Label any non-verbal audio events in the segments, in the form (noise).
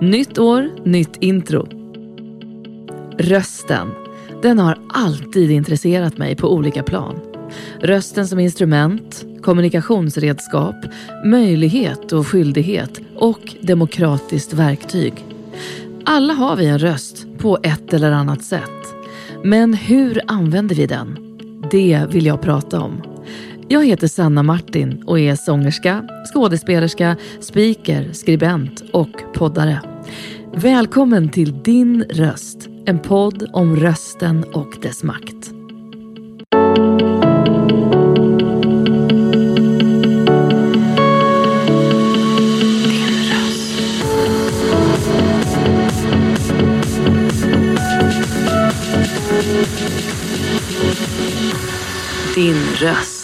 Nytt år, nytt intro. Rösten. Den har alltid intresserat mig på olika plan. Rösten som instrument, kommunikationsredskap, möjlighet och skyldighet och demokratiskt verktyg. Alla har vi en röst på ett eller annat sätt. Men hur använder vi den? Det vill jag prata om. Jag heter Sanna Martin och är sångerska, skådespelerska, speaker, skribent och poddare. Välkommen till Din röst, en podd om rösten och dess makt. Din röst. Din röst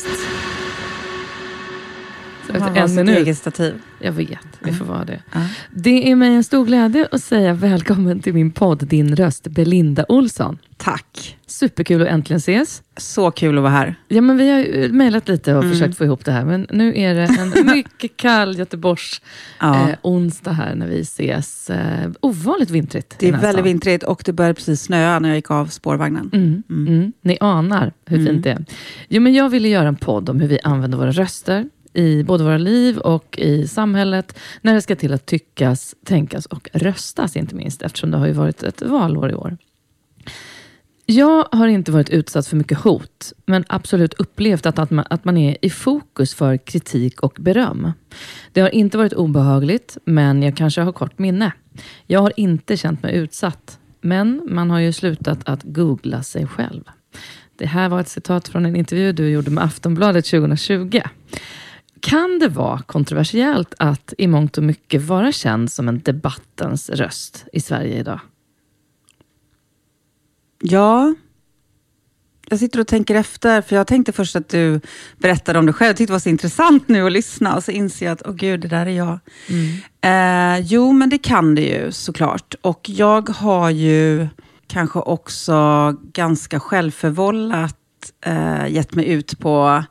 har en minut. eget stativ. Jag vet, vi får vara det. Det är mig en stor glädje att säga välkommen till min podd Din röst, Belinda Olsson. Tack. Superkul att äntligen ses. Så kul att vara här. Ja, men vi har ju mejlat lite och Mm. försökt få ihop det här, men nu är det en (laughs) mycket kall Göteborgs Ja. eh, onsdag här när vi ses. Eh, ovanligt vintrigt. det är väldigt stan. vintrigt och det började precis snöa när jag gick av spårvagnen. Mm, mm. Ni anar hur Mm. fint det är. Jo, men jag ville göra en podd om hur vi använder våra röster i både våra liv och i samhället när det ska till att tyckas, tänkas och röstas, inte minst, eftersom det har ju varit ett valår i år. Jag har inte varit utsatt för mycket hot, men absolut upplevt att, att, man, att man är i fokus för kritik och beröm. Det har inte varit obehagligt, men jag kanske har kort minne. Jag har inte känt mig utsatt, men man har ju slutat att googla sig själv. Det här var ett citat från en intervju du gjorde med Aftonbladet 2020. Kan det vara kontroversiellt att i mångt och mycket vara känd som en debattens röst i Sverige idag? Ja, jag sitter och tänker efter, för jag tänkte först att du berättade om dig själv. Jag tyckte det var så intressant nu att lyssna och så inser jag att, åh gud, det där är jag. Eh, jo, men det kan det ju såklart. Och jag har ju kanske också ganska självförvållat eh, gett mig ut på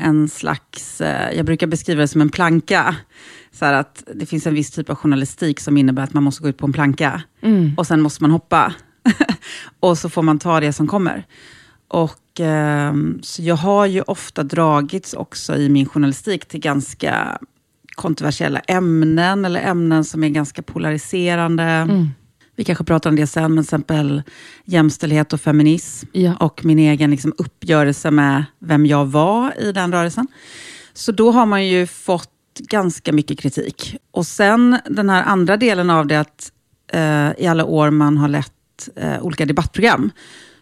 en slags, eh, jag brukar beskriva det som en planka. Så att det finns en viss typ av journalistik som innebär att man måste gå ut på en planka. Och sen måste man hoppa. (laughs) och så får man ta det som kommer. Och ehm, Så jag har ju ofta dragits också i min journalistik till ganska kontroversiella ämnen, eller ämnen som är ganska polariserande. Vi kanske pratar om det sen, men till exempel jämställdhet och feminism. Ja. Och min egen liksom, uppgörelse med vem jag var i den rörelsen. Så då har man ju fått ganska mycket kritik. Och sen den här andra delen av det, att eh, i alla år man har lett eh, olika debattprogram,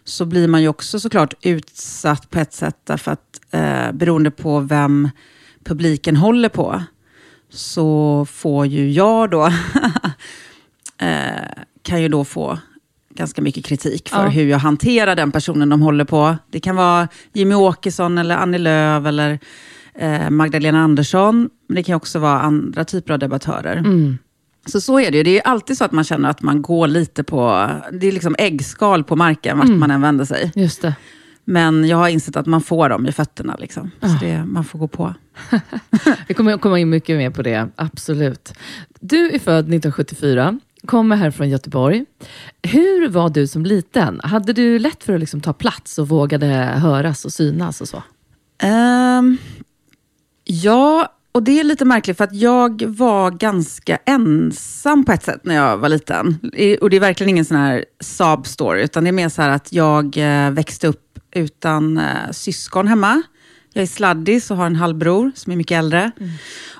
så blir man ju också såklart utsatt på ett sätt, därför att eh, beroende på vem publiken håller på, så får ju jag då, (laughs) eh, kan ju då få ganska mycket kritik för Ja. hur jag hanterar den personen de håller på. Det kan vara Jimmy Åkesson, eller Annie Lööf eller eh, Magdalena Andersson. Men det kan också vara andra typer av debattörer. Mm. Så så är det ju. Det är alltid så att man känner att man går lite på... Det är liksom äggskal på marken vart man än vänder sig. Just det. Men jag har insett att man får dem i fötterna. Liksom. Ah. Så det, man får gå på. (laughs) Vi kommer komma in mycket mer på det, absolut. Du är född 1974, kommer här från Göteborg. Hur var du som liten? Hade du lätt för att liksom ta plats och vågade höras och synas och så? Ehm, ja, och det är lite märkligt för att jag var ganska ensam på ett sätt när jag var liten. Och det är verkligen ingen sån här sob story, utan det är mer så här att jag eh, växte upp utan eh, syskon hemma. Jag är sladdis och har en halvbror som är mycket äldre.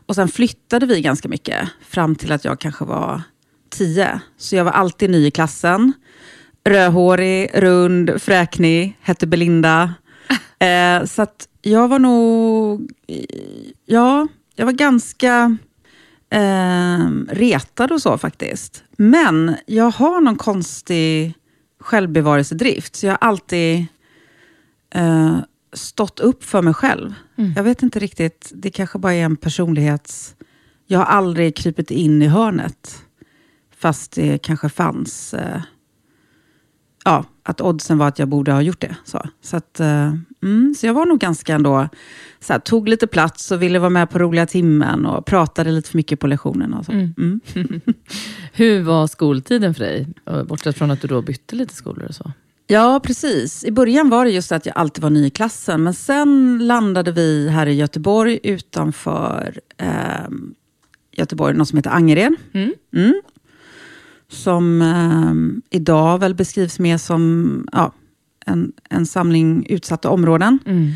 Och sen flyttade vi ganska mycket fram till att jag kanske var tio. Så jag var alltid ny i klassen. Rödhårig, rund, fräknig, hette Belinda. (laughs) Eh, så jag var nog... Ja, jag var ganska eh, retad och så faktiskt. Men jag har någon konstig självbevarelsedrift. Så jag har alltid eh, stått upp för mig själv. Jag vet inte riktigt, det kanske bara är en personlighets... Jag har aldrig krypit in i hörnet. Fast det kanske fanns... Eh, ja, att oddsen var att jag borde ha gjort det. Så, så, att, eh, mm, så jag var nog ganska ändå, så här, tog lite plats och ville vara med på roliga timmen och pratade lite för mycket på lektionerna. Och så. Mm. Mm. (laughs) Hur var skoltiden för dig? Bortsett från att du då bytte lite skolor och så. Ja, precis. I början var det just att jag alltid var ny i klassen. Men sen landade vi här i Göteborg utanför eh, Göteborg, något som heter Angered. Mm. Mm. Som eh, idag väl beskrivs mer som ja, en, en samling utsatta områden. Mm.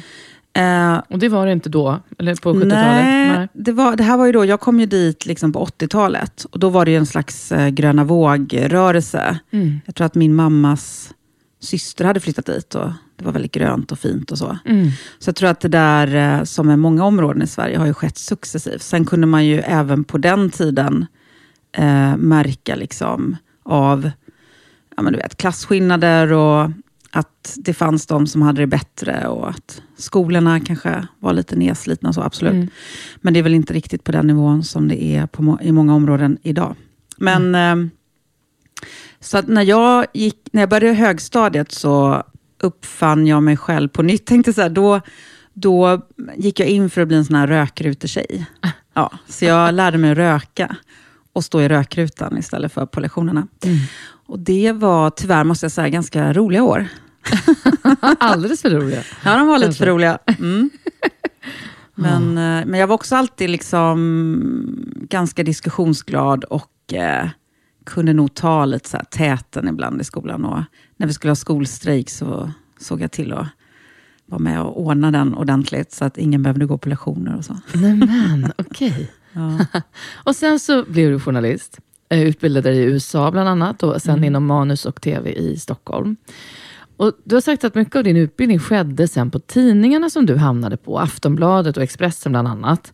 Eh, Och det var det inte då? Eller på 70-talet? Nej, Det, var, det här var ju då, jag kom ju dit liksom på 80-talet. Och då var det en slags eh, gröna våg-rörelse. Mm. Jag tror att min mammas syster hade flyttat dit och det var väldigt grönt och fint och så. Mm. Så jag tror att det där, eh, som är många områden i Sverige, har ju skett successivt. Sen kunde man ju även på den tiden eh, märka liksom av ja, men du vet, klasskillnader och att det fanns de som hade det bättre och att skolorna kanske var lite nedslitna och så, absolut. Mm. Men det är väl inte riktigt på den nivån som det är på i många områden idag. Men eh, så när jag, gick, när jag började högstadiet så uppfann jag mig själv på nytt. Tänkte så här, då, då gick jag in för att bli en sån här rökrutetjej. Ja, så jag lärde mig att röka och stå i rökrutan istället för på lektionerna. Mm. Och det var tyvärr, måste jag säga, ganska roliga år. (laughs) Alldeles för roliga. Ja, de var lite Kanske. för roliga. Mm. (laughs) Men, eh, men jag var också alltid liksom ganska diskussionsglad och eh, kunde nog ta lite så här täten ibland i skolan. Och när vi skulle ha skolstrejk så såg jag till att vara med och ordna den ordentligt så att ingen behövde gå på lektioner och så. Nej men, okej. Ja. (laughs) Och sen så blev du journalist. eh, Utbildade dig i USA bland annat och sen inom manus och tv i Stockholm. Och du har sagt att mycket av din utbildning skedde sen på tidningarna som du hamnade på, Aftonbladet och Expressen bland annat.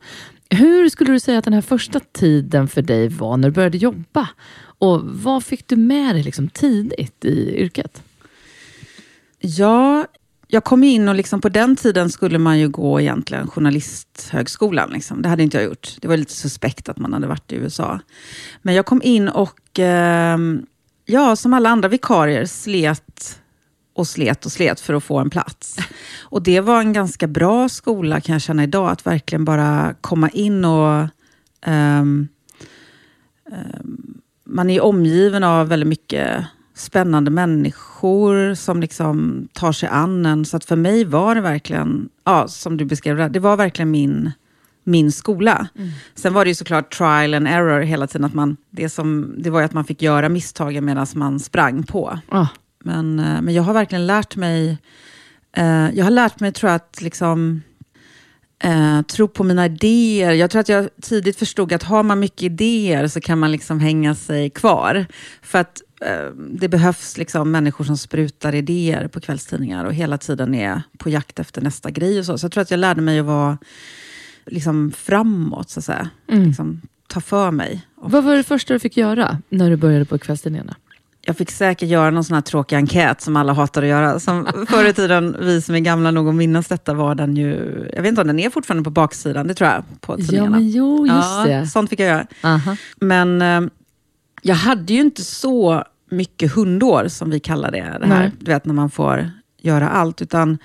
Hur skulle du säga att den här första tiden för dig var när du började jobba? Och vad fick du med dig liksom tidigt i yrket? Ja, jag kom in och liksom på den tiden skulle man ju gå egentligen journalisthögskolan. Liksom. Det hade inte jag gjort. Det var lite suspekt att man hade varit i USA. Men jag kom in och, eh, ja, som alla andra vikarier, slet och slet och slet för att få en plats. Och det var en ganska bra skola kan jag känna idag, att verkligen bara komma in och ehm, ehm, man är omgiven av väldigt mycket spännande människor som liksom tar sig an en. Så att för mig var det verkligen, ja, som du beskrev det, det var verkligen min, min skola. Sen var det ju såklart trial and error hela tiden. Att man, det, som, det var ju att man fick göra misstagen medan man sprang på. Ah, Men, eh, men jag har verkligen lärt mig, eh, jag har lärt mig tror jag att liksom, eh, tro på mina idéer. Jag tror att jag tidigt förstod att har man mycket idéer så kan man liksom hänga sig kvar. För att eh, det behövs liksom människor som sprutar idéer på kvällstidningar och hela tiden är på jakt efter nästa grej. Och så. så jag tror att jag lärde mig att vara liksom framåt, så att säga. mm. Liksom, ta för mig. Och Vad var det första du fick göra när du började på kvällstidningarna? Jag fick säkert göra någon sån här tråkig enkät som alla hatar att göra. Som (laughs) förr i tiden, vi som är gamla nog att minnas detta, var den ju... Jag vet inte om den är fortfarande på baksidan, det tror jag, på Ja, men jo, just ja, det. Sånt fick jag göra. Aha. Men eh, jag hade ju inte så mycket hundår, som vi kallar det. det här, Nej. du vet, när man får göra allt. Utan,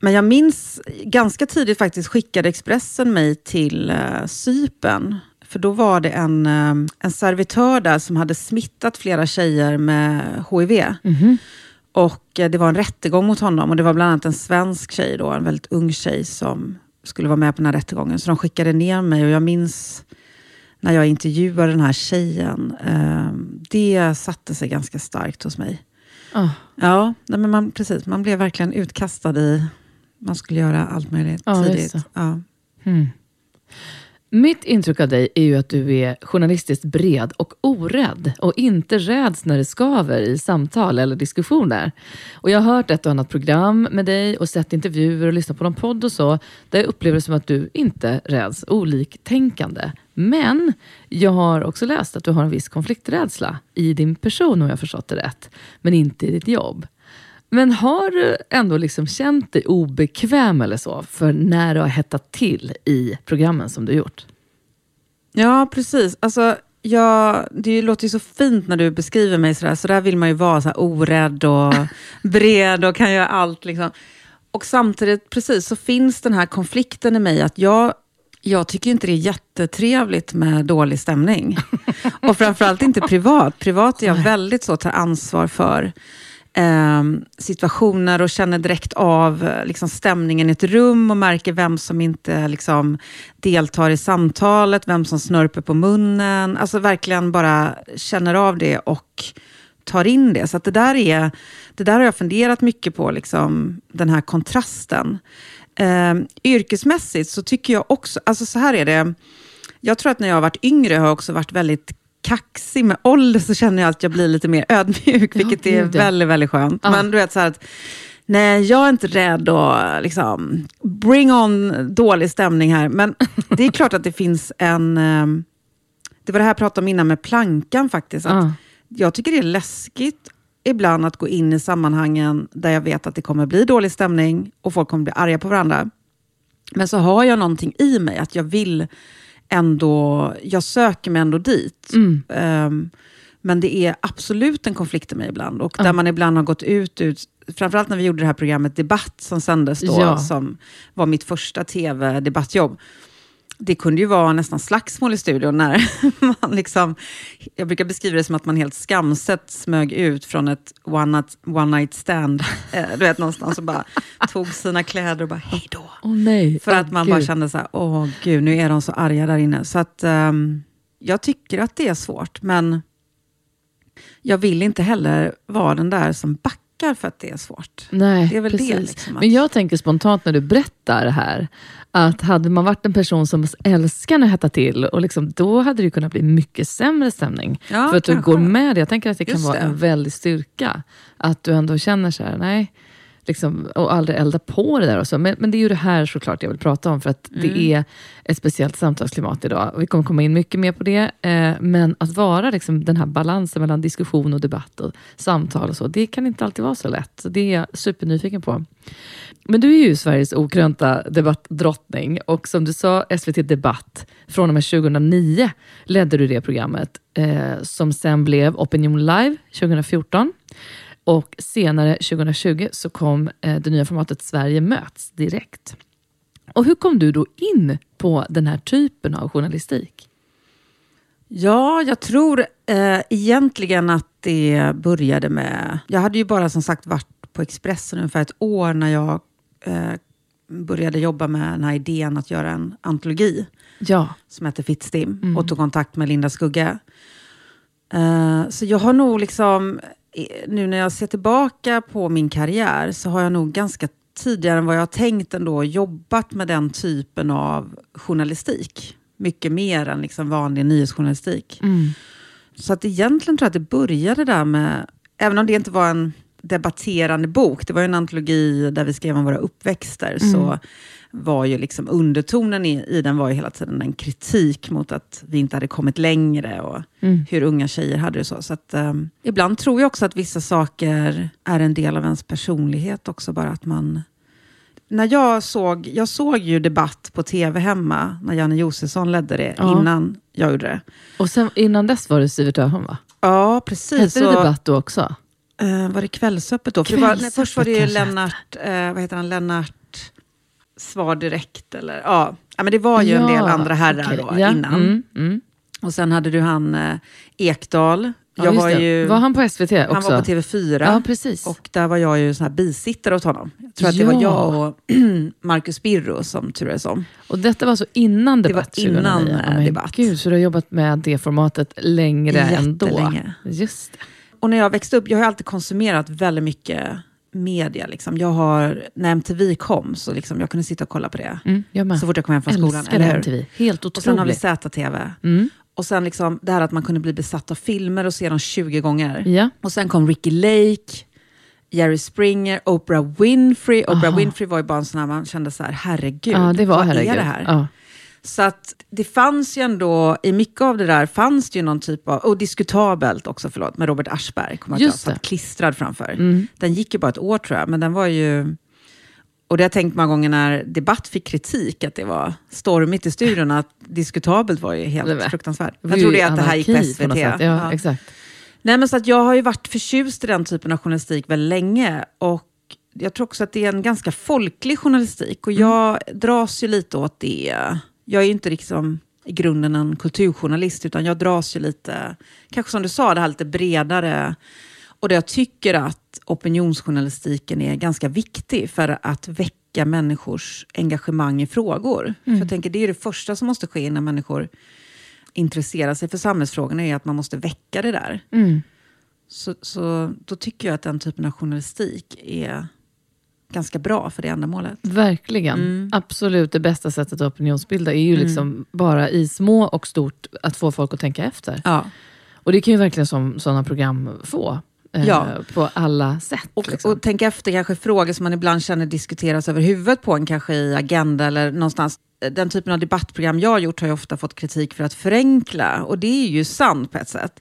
men jag minns ganska tidigt faktiskt skickade Expressen mig till uh, Sypen. För då var det en, eh, en servitör där som hade smittat flera tjejer med HIV. Mhm. Och eh, det var en rättegång mot honom. Och det var bland annat en svensk tjej, då, en väldigt ung tjej, som skulle vara med på den här rättegången. Så de skickade ner mig och jag minns när jag intervjuade den här tjejen. Eh, det satte sig ganska starkt hos mig. Ah. Ja, nej, men man, precis. Man blev verkligen utkastad i... Man skulle göra allt möjligt just tidigt. Ja. Mm. Mitt intryck av dig är ju att du är journalistiskt bred och orädd och inte räds när det skaver i samtal eller diskussioner. Och jag har hört ett och annat program med dig och sett intervjuer och lyssnat på någon podd och så, där jag upplever det som att du inte räds oliktänkande. Men jag har också läst att du har en viss konflikträdsla i din person om jag har förstått det rätt, men inte i ditt jobb. Men har du ändå liksom känt dig obekväm eller så för när det har hettat till i programmen som du gjort? Ja, precis. Alltså, jag, det låter ju så fint när du beskriver mig sådär. Så där vill man ju vara, så här, orädd och (laughs) bred och kan göra allt. Liksom. Och samtidigt, precis, så finns den här konflikten i mig att jag, Jag tycker inte det är jättetrevligt med dålig stämning. (laughs) och framförallt inte privat. Privat är jag väldigt så, tar ansvar för eh, situationer och känner direkt av eh, liksom, stämningen i ett rum och märker vem som inte liksom, deltar i samtalet, vem som snörper på munnen. Alltså verkligen bara känner av det och tar in det. Så det, där är, det där har jag funderat mycket på, liksom, den här kontrasten. Eh, yrkesmässigt så tycker jag också, alltså så här är det, jag tror att när jag har varit yngre har jag också varit väldigt kaxig. Med ålder så känner jag att jag blir lite mer ödmjuk, vilket är väldigt, väldigt skönt. Ja. Men du vet så att, nej, jag är inte rädd att liksom, bring on dålig stämning här. Men det är klart att det finns en... Ehm, det var det här jag pratade om innan med plankan faktiskt. Att ja. Jag tycker det är läskigt ibland att gå in i sammanhangen där jag vet att det kommer bli dålig stämning och folk kommer bli arga på varandra. Men så har jag någonting i mig, att jag vill ändå, jag söker mig ändå dit. Mm. Um, men det är absolut en konflikt i mig ibland. Och där man ibland har gått ut, ut, framförallt när vi gjorde det här programmet Debatt som sändes då, ja. som var mitt första tv-debattjobb det kunde ju vara nästan slagsmål i studion när (laughs) man liksom, jag brukar beskriva det som att man helt skamset smög ut från ett one night, one night stand, (laughs) eh, du vet någonstans och bara tog sina kläder och bara hej då. Oh, nej. För oh, att man Gud. bara kände så här, åh gud, nu är de så arga där inne. Så att um, jag tycker att det är svårt, men jag vill inte heller vara den där som backar för att det är svårt. Nej, det är väl precis. det. Liksom, att... Men jag tänker spontant när du berättar det här, att hade man varit en person som älskar när det hettar till, och liksom, då hade det kunnat bli mycket sämre stämning. Ja, för att kanske. du går med det. Jag tänker att det kan Just vara det. en väldig styrka. Att du ändå känner så här, nej, liksom, och aldrig elda på det där. Och så. Men, men det är ju det här såklart jag vill prata om, för att mm. det är ett speciellt samtalsklimat idag. Vi kommer komma in mycket mer på det. Eh, men att vara liksom, den här balansen mellan diskussion och debatt och samtal, och så, det kan inte alltid vara så lätt. Så det är jag supernyfiken på. Men du är ju Sveriges okrönta debattdrottning och som du sa, SVT Debatt, från och med 2009 ledde du det programmet eh, som sen blev Opinion Live 2014. Och senare 2020 så kom eh, det nya formatet Sverige möts direkt. Och hur kom du då in på den här typen av journalistik? Ja, jag tror eh, egentligen att det började med... Jag hade ju bara som sagt varit på Expressen ungefär ett år när jag eh, började jobba med den här idén att göra en antologi ja. som heter Fittstim mm. och tog kontakt med Linda Skugge. Uh, så jag har nog liksom, nu när jag ser tillbaka på min karriär, så har jag nog ganska tidigare än vad jag har tänkt ändå jobbat med den typen av journalistik. Mycket mer än liksom vanlig nyhetsjournalistik. Mm. Så att egentligen tror jag att det började där med, även om det inte var en debatterande bok. Det var en antologi där vi skrev om våra uppväxter. Mm. Så var ju liksom undertonen i, i den var ju hela tiden en kritik mot att vi inte hade kommit längre och mm. hur unga tjejer hade det så. så att, um, ibland tror jag också att vissa saker är en del av ens personlighet också. Bara att man... När jag såg, jag såg ju Debatt på tv hemma, när Janne Josefsson ledde det, ja. innan jag gjorde det. Och sen, innan dess var det Sivert Öholm va? Ja, precis. Hette det Debatt då också? Uh, var det Kvällsöppet då? Kvällsöppet, var, nej, först var det ju Lennart, uh, vad heter han, Lennart Svar Direkt eller ja. ja men det var ju ja, en del andra herrar okay. då ja. innan. Mm, mm. Och sen hade du han uh, Ekdal. Jag var, ju, var han på SVT också? Han var på TV4. Ja, precis. Och där var jag ju sån här bisittare åt honom. Jag tror att det var jag och (clears throat) Marcus Birro som turades om. Och detta var alltså innan Debatt Det var innan 2009. Oh, Debatt. Gud, så du har jobbat med det formatet längre ändå? Just det. Och när jag växte upp, jag har alltid konsumerat väldigt mycket media. Liksom. Jag har, när MTV kom, så liksom, jag kunde sitta och kolla på det. Mm, så fort jag kom hem från skolan. Eller MTV. Helt otroligt. Och sen har vi ZTV. Mm. Och sen liksom, det här att man kunde bli besatt av filmer och se dem 20 gånger. Ja. Och sen kom Ricky Lake, Jerry Springer, Oprah Winfrey. Oprah Aha. Winfrey var ju bara en sån här, man kände så här, herregud, ja, det var vad herregud. är det här? Ja. Så att det fanns ju ändå, i mycket av det där fanns det ju någon typ av, och diskutabelt också, förlåt, med Robert Aschberg, kommer jag satt klistrad framför. Mm. Den gick ju bara ett år tror jag, men den var ju... Och det har jag tänkt många gånger när Debatt fick kritik, att det var stormigt i studion, att diskutabelt var ju helt var, fruktansvärt. Jag trodde att det här gick på SVT. På ja, ja. Exakt. Nej, men så att jag har ju varit förtjust i den typen av journalistik väldigt länge. Och jag tror också att det är en ganska folklig journalistik. Och jag mm. dras ju lite åt det jag är inte liksom i grunden en kulturjournalist, utan jag dras ju lite, kanske som du sa, det här lite bredare. Och där jag tycker att opinionsjournalistiken är ganska viktig för att väcka människors engagemang i frågor. Mm. För jag tänker det är det första som måste ske när människor intresserar sig för samhällsfrågorna, är att man måste väcka det där. Mm. Så, så då tycker jag att den typen av journalistik är ganska bra för det ändamålet. Verkligen. Mm. Absolut, det bästa sättet att opinionsbilda är ju liksom bara i små och stort att få folk att tänka efter. Ja. Och det kan ju verkligen som, sådana program få. eh, Ja. På alla sätt. Och, liksom. och tänka efter kanske frågor som man ibland känner diskuteras över huvudet på en, kanske i Agenda eller någonstans. Den typen av debattprogram jag har gjort har ju ofta fått kritik för att förenkla. Och det är ju sant på ett sätt.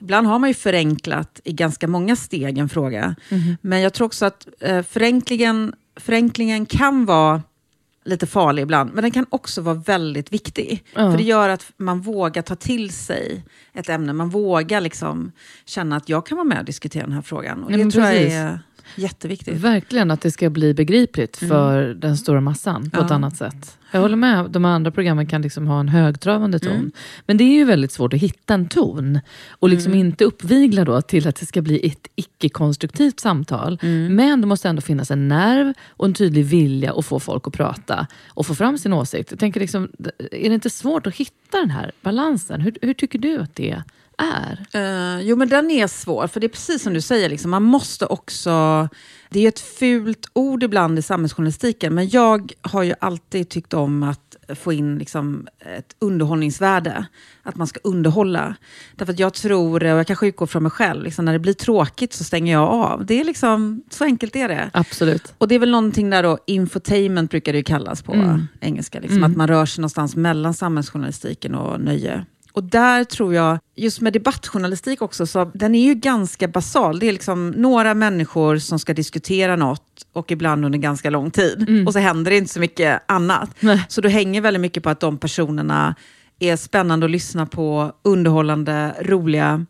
Ibland har man ju förenklat i ganska många steg en fråga. Men jag tror också att eh, förenklingen, förenklingen kan vara lite farlig ibland, men den kan också vara väldigt viktig. Ja. För det gör att man vågar ta till sig ett ämne. Man vågar liksom känna att jag kan vara med och diskutera den här frågan. Och det tror jag precis. är jätteviktigt. Verkligen att det ska bli begripligt för den stora massan på ett Mm. Ja. annat sätt. Jag håller med, de andra programmen kan liksom ha en högtravande ton. Mm. Men det är ju väldigt svårt att hitta en ton och liksom Mm. inte uppvigla då till att det ska bli ett icke-konstruktivt samtal. Mm. Men det måste ändå finnas en nerv och en tydlig vilja att få folk att prata och få fram sin åsikt. Jag tänker liksom, är det inte svårt att hitta den här balansen? Hur, hur tycker du att det är? Eh, jo, men den är svår, för det är precis som du säger, liksom, man måste också... Det är ett fult ord ibland i samhällsjournalistiken, men jag har ju alltid tyckt om att få in liksom, ett underhållningsvärde. Att man ska underhålla. Därför att jag tror, och jag kanske utgår från mig själv, liksom, när det blir tråkigt så stänger jag av. Det är liksom, så enkelt är det. Absolut. Och det är väl någonting där då, infotainment brukar det ju kallas på Mm. engelska. Liksom, Att man rör sig någonstans mellan samhällsjournalistiken och nöje. Och där tror jag, just med debattjournalistik också, så den är ju ganska basal. Det är liksom några människor som ska diskutera något och ibland under ganska lång tid. Och så händer det inte så mycket annat. Nej. Så det hänger väldigt mycket på att de personerna är spännande att lyssna på, underhållande, roliga.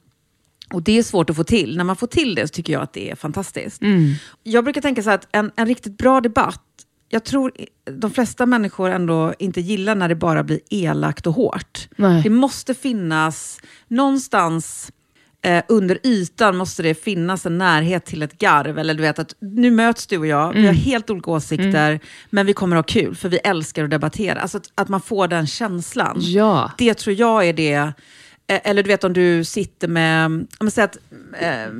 Och det är svårt att få till. När man får till det så tycker jag att det är fantastiskt. Mm. Jag brukar tänka så att en, en riktigt bra debatt, jag tror de flesta människor ändå inte gillar när det bara blir elakt och hårt. Nej. Det måste finnas någonstans eh, under ytan måste det finnas en närhet till ett garv. Eller du vet att nu möts du och jag, vi har helt olika åsikter, men vi kommer ha kul för vi älskar att debattera. Alltså att, att man får den känslan. Ja. Det tror jag är det. Eh, Eller du vet om du sitter med, om man säger att eh,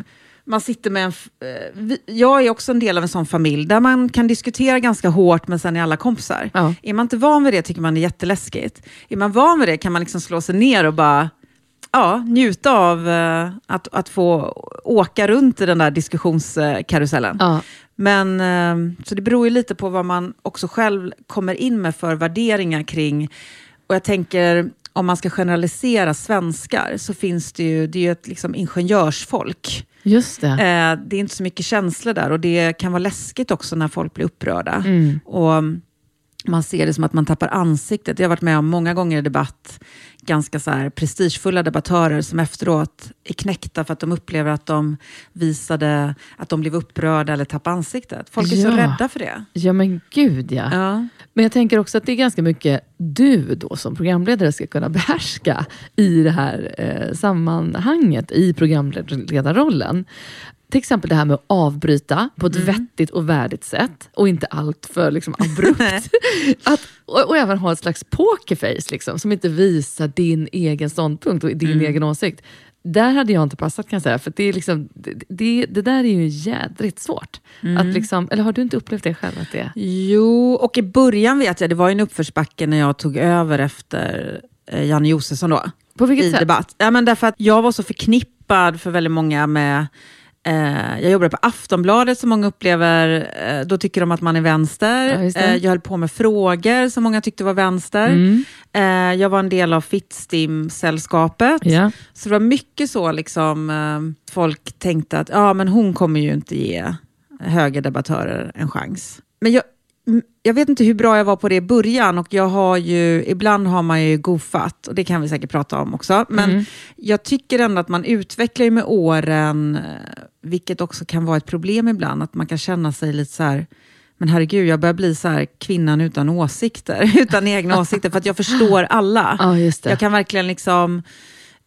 man sitter med en, eh, jag är också en del av en sån familj där man kan diskutera ganska hårt men sen är alla kompisar. Ja. Är man inte van vid det tycker man det är jätteläskigt. Är man van vid det kan man liksom slå sig ner och bara ja, njuta av eh, att, att få åka runt i den där diskussionskarusellen. Ja. Men, eh, så det beror ju lite på vad man också själv kommer in med för värderingar kring, och jag tänker om man ska generalisera svenskar så finns det ju, det är ju ett liksom ingenjörsfolk. Just det. Eh, det är inte så mycket känslor där och det kan vara läskigt också när folk blir upprörda. Mm. Och man ser det som att man tappar ansiktet. Jag har varit med om många gånger i debatt, ganska så här prestigefulla debattörer som efteråt är knäckta för att de upplever att de visade att de blev upprörda eller tappade ansiktet. Folk är så Ja. rädda för det. Ja men gud ja. Ja. Men jag tänker också att det är ganska mycket du då som programledare ska kunna behärska i det här eh, sammanhanget, i programledarrollen. Till exempel det här med att avbryta på ett Mm. vettigt och värdigt sätt och inte allt för liksom, abrupt. (laughs) att, och, och även ha ett slags pokerface liksom, som inte visar din egen ståndpunkt och din Mm. egen åsikt. Där hade jag inte passat kan jag säga, för det, är liksom, det, det, det där är ju jädrigt svårt. Mm. Att liksom, eller har du inte upplevt det själv? Att det, Jo, och i början vet jag, det var ju en uppförsbacke när jag tog över efter eh, Janne Josefsson då. på vilket i sätt? debatt. Ja, men därför att jag var så förknippad för väldigt många med jag jobbade på Aftonbladet som många upplever, eh, då tycker de att man är vänster. Ja, eh, jag höll på med frågor som många tyckte var vänster. Mm. Eh, jag var en del av Fittstim-sällskapet. Ja. Så det var mycket så, liksom, eh, folk tänkte att ja, men hon kommer ju inte ge högerdebattörer en chans. Men jag, jag vet inte hur bra jag var på det i början och jag har ju, ibland har man ju goofat och det kan vi säkert prata om också. Men Mm. jag tycker ändå att man utvecklar ju med åren, eh, vilket också kan vara ett problem ibland, att man kan känna sig lite så här men herregud, jag börjar bli så här kvinnan utan åsikter, (laughs) utan egna åsikter, för att jag förstår alla. Ja. Jag kan verkligen liksom...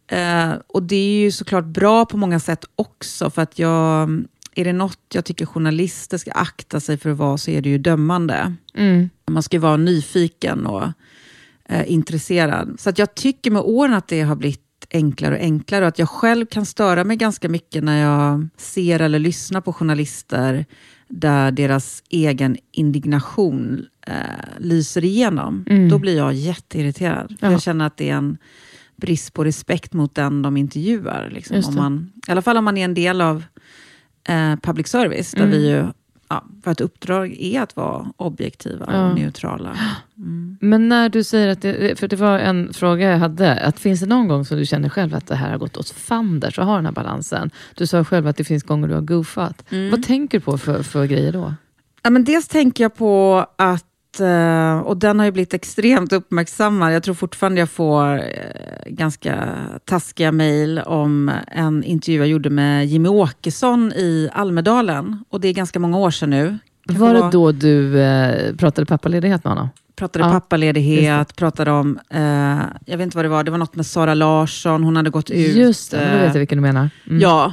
Eh, och det är ju såklart bra på många sätt också, för att jag... Är det något jag tycker journalister ska akta sig för att vara, så är det ju dömande. Mm. Man ska vara nyfiken och eh, intresserad. Så att jag tycker med åren att det har blivit enklare och enklare och att jag själv kan störa mig ganska mycket när jag ser eller lyssnar på journalister där deras egen indignation eh, lyser igenom. Mm. Då blir jag jätteirriterad. För Ja. Jag känner att det är en brist på respekt mot den de intervjuar. Liksom. Om man, I alla fall om man är en del av eh, public service, där Mm. vi ju, ja, vårt uppdrag är att vara objektiva Ja. och neutrala. Mm. Men när du säger att det, för det var en fråga jag hade, att finns det någon gång som du känner själv att det här har gått åt fanders och har den här balansen? Du sa själv att det finns gånger du har goofat. Mm. Vad tänker du på för, för grejer då? Ja, men dels tänker jag på att, och den har ju blivit extremt uppmärksammad, jag tror fortfarande jag får eh, ganska taskiga mejl om en intervju jag gjorde med Jimmy Åkesson i Almedalen. Och det är ganska många år sedan nu. Var det då du eh, pratade pappaledighet med honom? Pratade Ja, pappaledighet, pratade om, eh, jag vet inte vad det var, det var något med Sara Larsson, hon hade gått ut. Just det, eh, vet jag vilken du menar. Mm. Ja,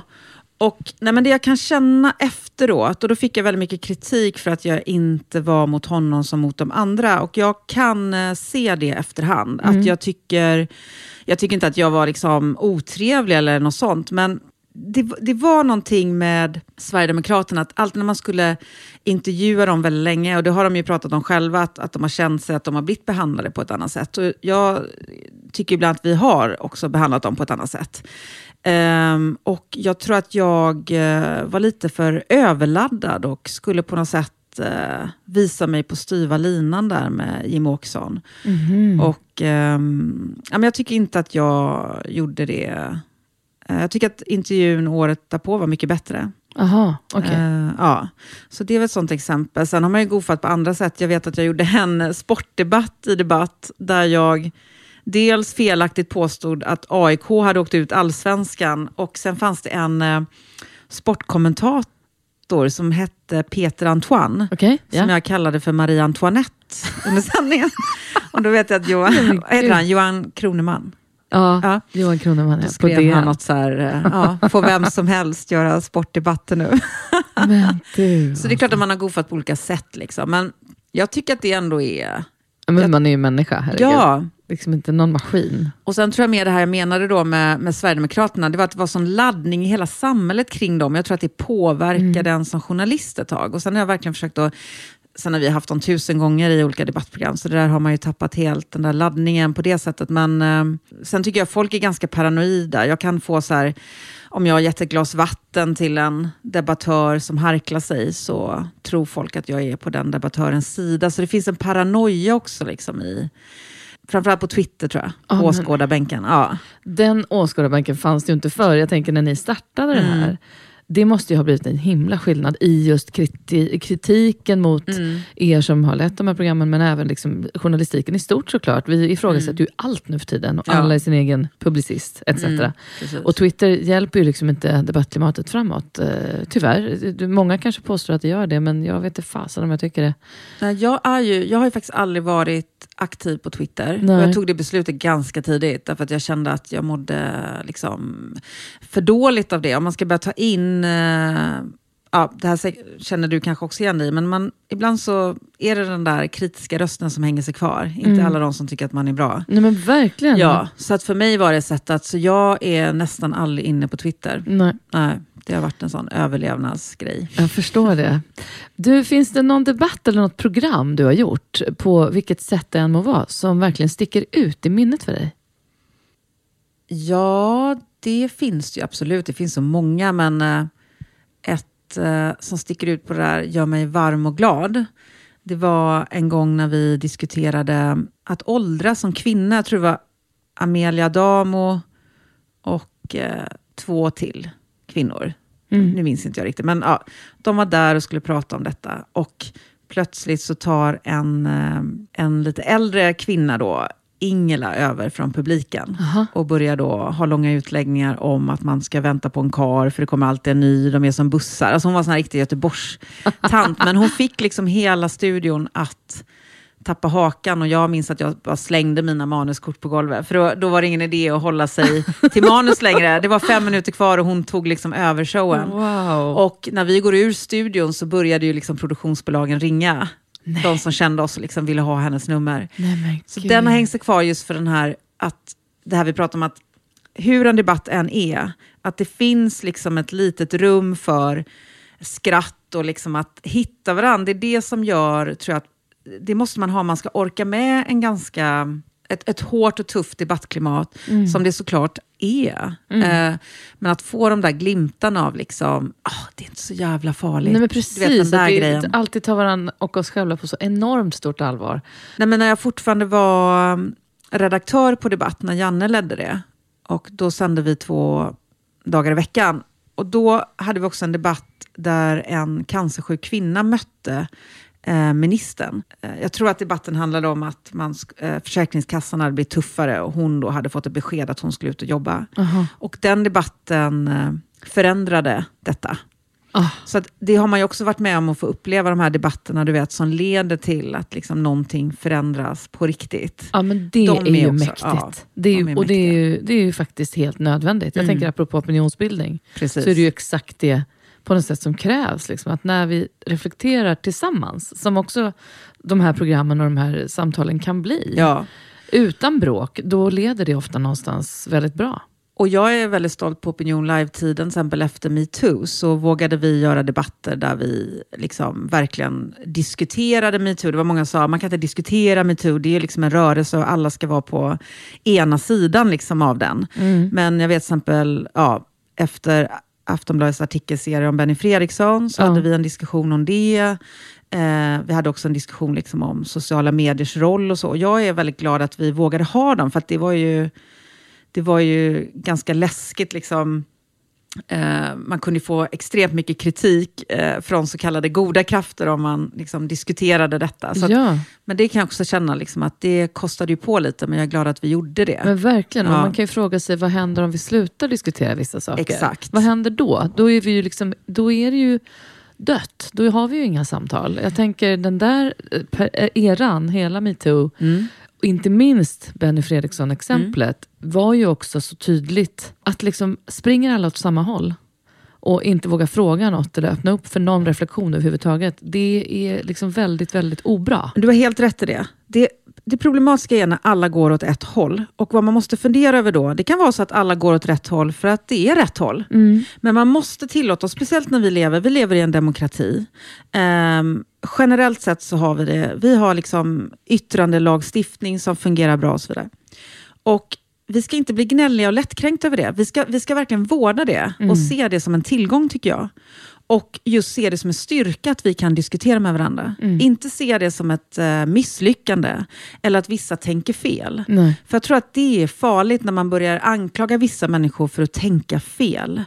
och nej, men det jag kan känna efteråt, och då fick jag väldigt mycket kritik för att jag inte var mot honom som mot de andra. Och jag kan eh, se det efterhand. Mm. Att jag tycker, jag tycker inte att jag var liksom otrevlig eller något sånt, men det, det var någonting med Sverigedemokraterna, att alltid när man skulle intervjua dem väldigt länge, och det har de ju pratat om själva, att, att de har känt sig att de har blivit behandlade på ett annat sätt. Och jag tycker ibland att vi har också behandlat dem på ett annat sätt. Ehm, och jag tror att jag eh, var lite för överladdad och skulle på något sätt eh, visa mig på styva linan där med Jim Åkesson. Mhm. Och ehm, ja, men jag tycker inte att jag gjorde det. Eh, jag tycker att intervjun året därpå var mycket bättre. Aha, okej. Eh, ja. Så det är väl ett sånt exempel. Sen har man ju goofat på andra sätt. Jag vet att jag gjorde en sportdebatt i debatt där jag dels felaktigt påstod att AIK hade åkt ut allsvenskan och sen fanns det en eh, sportkommentator som hette Peter Antoine Okej, ja. som jag kallade för Marie Antoinette under sändningen. (laughs) och då vet jag att Johan, heter han? Johan Kroneman. ja. Ja. Johan Kroneman, Då ja. Skrev han något så här, eh, ja, (laughs) får vem som helst göra sportdebatter nu. Men du. (laughs) Så det är klart att man har goofat på olika sätt. Liksom. Men jag tycker att det ändå är... Men man är ju människa, herregud. Ja, Liksom inte någon maskin. och sen tror jag med det här jag menade då med, med Sverigedemokraterna, det var att det var sån laddning i hela samhället kring dem. Jag tror att det påverkade en som journalist ett tag. Och sen har jag verkligen försökt att Sen har vi haft dem tusen gånger i olika debattprogram, så det där har man ju tappat helt, den där laddningen på det sättet. Men eh, sen tycker jag folk är ganska paranoida. Jag kan få så här, om jag har gett ett glas vatten till en debattör som harklar sig, så tror folk att jag är på den debattörens sida. Så det finns en paranoia också liksom i, framförallt på Twitter tror jag, men- åskådarbänken. Ja. Den åskådarbänken fanns det ju inte förr. Jag tänker när ni startade det Mm. här. Det måste ju ha blivit en himla skillnad i just kriti kritiken mot Mm. er som har lett de här programmen, men även liksom journalistiken i stort såklart. Vi ifrågasätter Mm. ju allt nu för tiden och Ja. alla är sin egen publicist etc. Mm. Och Twitter hjälper ju liksom inte debattklimatet framåt. Eh, tyvärr. Många kanske påstår att det gör det, men jag vet inte fasen om jag tycker det. Nej, jag, är ju, jag har ju faktiskt aldrig varit aktiv på Twitter. Nej. Och jag tog det beslutet ganska tidigt, därför att jag kände att jag mådde liksom för dåligt av det. Om man ska börja ta in, eh, ja, det här känner du kanske också igen dig men man, ibland så är det den där kritiska rösten som hänger sig kvar. Inte Mm. alla de som tycker att man är bra. Nej men verkligen. Ja, så att för mig var det sätt att, så jag är nästan aldrig inne på Twitter. Nej. Nej, det har varit en sån överlevnadsgrej. Jag förstår det. Du, finns det någon debatt eller något program du har gjort, på vilket sätt det än må vara, som verkligen sticker ut i minnet för dig? Ja, det finns det ju absolut. Det finns så många, men eh, ett eh, som sticker ut på det där gör mig varm och glad. Det var en gång när vi diskuterade att åldras som kvinna. Jag tror det var Amelia Damo och eh, två till kvinnor. Mm. Nu minns inte jag riktigt, men ja, de var där och skulle prata om detta. Och plötsligt så tar en, en lite äldre kvinna då Ingela över från publiken Aha. och börjar då ha långa utläggningar om att man ska vänta på en kar för det kommer alltid en ny, de är som bussar. Alltså hon var en sån här riktig Göteborgs-tant, men hon fick liksom hela studion att tappa hakan och jag minns att jag bara slängde mina manuskort på golvet. För då, då var det ingen idé att hålla sig till manus längre. Det var fem minuter kvar och hon tog liksom över showen. Wow. Och när vi går ur studion så började ju liksom produktionsbolagen ringa. Nej. De som kände oss och liksom ville ha hennes nummer. Nej, Så den har hängt sig kvar just för den här, att det här vi pratar om att hur en debatt än är, att det finns liksom ett litet rum för skratt och liksom att hitta varandra. Det är det som gör, tror jag, att det måste man ha, man ska orka med en ganska, ett, ett hårt och tufft debattklimat, Mm. som det såklart är. Eh, men att få de där glimtarna av liksom, ah, det är inte så jävla farligt. Nej, men Du precis, vet, den att vi grejen. alltid tar varandra och oss själva på så enormt stort allvar. Nej, men när jag fortfarande var um, redaktör på Debatt, när Janne ledde det, och då sände vi två dagar i veckan. Och då hade vi också en debatt där en cancersjuk kvinna mötte eh, ministern. Eh, jag tror att debatten handlade om att man, eh, Försäkringskassan hade blivit tuffare och hon då hade fått ett besked att hon skulle ut och jobba. Aha. Och den debatten förändrade detta. Ah. Så det har man ju också varit med om att få uppleva de här debatterna du vet, som leder till att liksom någonting förändras på riktigt. Ja, men det De är, är ju också- mäktigt. ja, det är ju, de är och det är, ju, det är ju faktiskt helt nödvändigt. Jag Mm. tänker apropå opinionsbildning, Precis. så är det ju exakt det på något sätt som krävs. Liksom. Att när vi reflekterar tillsammans, som också de här programmen och de här samtalen kan bli, Ja. utan bråk, då leder det ofta någonstans väldigt bra. Och jag är väldigt stolt på Opinion Live-tiden, till exempel efter metoo, så vågade vi göra debatter där vi liksom verkligen diskuterade metoo. Det var många som sa, man kan inte diskutera metoo, det är liksom en rörelse och alla ska vara på ena sidan liksom av den. Men jag vet till exempel, ja, efter Aftonbladets artikelserie om Benny Fredriksson, så Ja. hade vi en diskussion om det. Eh, vi hade också en diskussion liksom om sociala mediers roll och så. Jag är väldigt glad att vi vågade ha dem, för det var ju det var ju ganska läskigt. Liksom. Eh, man kunde få extremt mycket kritik eh, från så kallade goda krafter om man liksom, diskuterade detta. Så att, ja, Men det kan jag också känna liksom, att det kostade ju på lite, men jag är glad att vi gjorde det. men verkligen. Och Ja. man kan ju fråga sig, vad händer om vi slutar diskutera vissa saker? Exakt. Vad händer då? Då är, vi ju liksom, då är det ju dött. Då har vi ju inga samtal. Jag tänker den där eh, eh, eran, hela metoo, Mm. Och inte minst Benny Fredriksson-exemplet, var ju också så tydligt att liksom springer alla åt samma håll och inte vågar fråga något eller öppna upp för någon reflektion överhuvudtaget. Det är liksom väldigt, väldigt obra. Du har helt rätt i det. det. Det problematiska är när alla går åt ett håll. Och vad man måste fundera över då, det kan vara så att alla går åt rätt håll för att det är rätt håll. Men man måste tillåta, speciellt när vi lever, vi lever i en demokrati. Ehm, generellt sett så har vi det, vi har liksom yttrande som fungerar bra och så vidare. Och vi ska inte bli gnälliga och lättkränkta över det. Vi ska, vi ska verkligen vårda det och se det som en tillgång tycker jag. Och just se det som en styrka att vi kan diskutera med varandra. Inte se det som ett eh, misslyckande eller att vissa tänker fel. Nej. För jag tror att det är farligt när man börjar anklaga vissa människor för att tänka fel.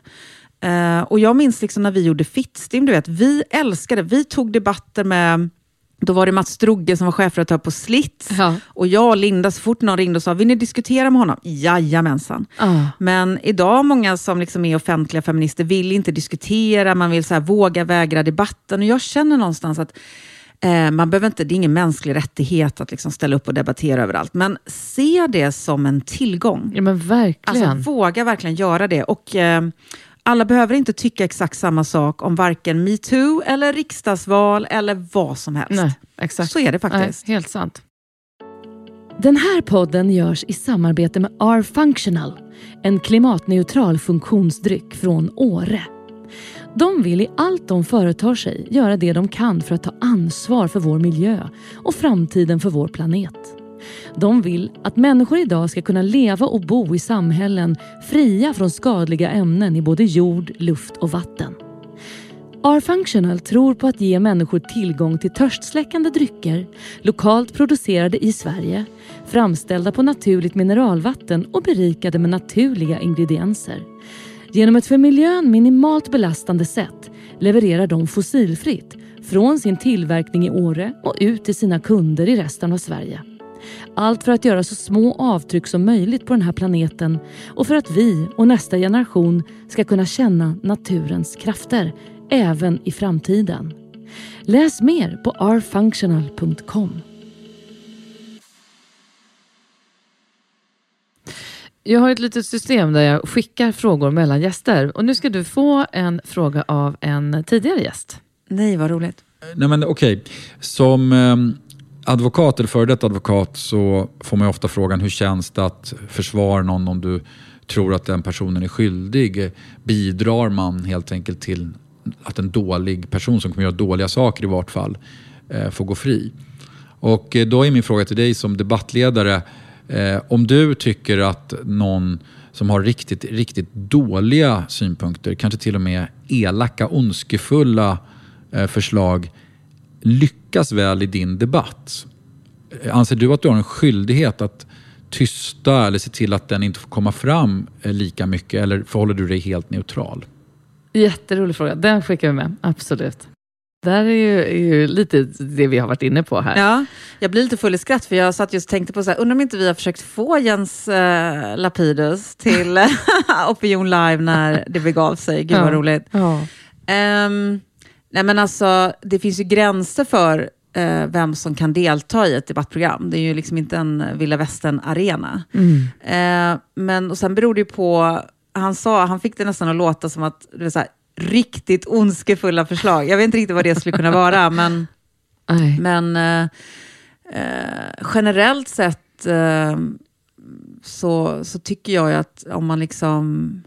Eh, och jag minns liksom när vi gjorde Fittstim, du vet, vi älskade, vi tog debatter med då var det Mats Strugge som var chefredaktör på Slits. Ja. Och jag och Linda, så fort någon ringde och sa, vill ni diskutera med honom? Jajamensan. Ah. Men idag, många som liksom är offentliga feminister vill inte diskutera, man vill så här, våga vägra debatten. Och jag känner någonstans att eh, man behöver inte, det är ingen mänsklig rättighet att liksom ställa upp och debattera överallt. Men se det som en tillgång. Ja men verkligen. Alltså våga verkligen göra det. Och eh, alla behöver inte tycka exakt samma sak om varken metoo eller riksdagsval eller vad som helst. Nej, exakt. Så är det faktiskt. Nej, helt sant. Den här podden görs i samarbete med R-Functional, en klimatneutral funktionsdryck från Åre. De vill i allt de företar sig göra det de kan för att ta ansvar för vår miljö och framtiden för vår planet. De vill att människor idag ska kunna leva och bo i samhällen fria från skadliga ämnen i både jord, luft och vatten. R-Functional tror på att ge människor tillgång till törstsläckande drycker, lokalt producerade i Sverige, framställda på naturligt mineralvatten och berikade med naturliga ingredienser. Genom ett för miljön minimalt belastande sätt levererar de fossilfritt från sin tillverkning i Åre och ut till sina kunder i resten av Sverige. Allt för att göra så små avtryck som möjligt på den här planeten och för att vi och nästa generation ska kunna känna naturens krafter även i framtiden. Läs mer på rfunctional.com. Jag har ett litet system där jag skickar frågor mellan gäster. Och nu ska du få en fråga av en tidigare gäst. Nej, vad roligt. Nej men okej, som eh, advokat eller före detta advokat så får man ju ofta frågan hur känns det att försvara någon om du tror att den personen är skyldig? Bidrar man helt enkelt till att en dålig person som kommer göra dåliga saker i vart fall eh, får gå fri? Och eh, då är min fråga till dig som debattledare, eh, om du tycker att någon som har riktigt, riktigt dåliga synpunkter, kanske till och med elaka, ondskefulla förslag lyckas väl i din debatt. Anser du att du har en skyldighet att tysta eller se till att den inte får komma fram eh, lika mycket eller förhåller du dig helt neutral? Jätterolig fråga. Den skickar vi med. Absolut. Det här är ju, är ju lite det vi har varit inne på här. Ja, jag blir lite full i skratt för jag satt just och tänkte på så här, undrar om inte vi har försökt få Jens eh, Lapidus till (laughs) (laughs) Opinion Live när det begav sig. Gud vad Ja. roligt. Ja. Ehm, nej men alltså, det finns ju gränser för eh, vem som kan delta i ett debattprogram. Det är ju liksom inte en vilda västern-arena. Mm. Eh, men och sen beror det ju på, han sa, han fick det nästan att låta som att det var så här, riktigt ondskefulla förslag. Jag vet inte riktigt vad det skulle kunna vara, (laughs) men, Nej. men eh, eh, generellt sett eh, så, så tycker jag att om man liksom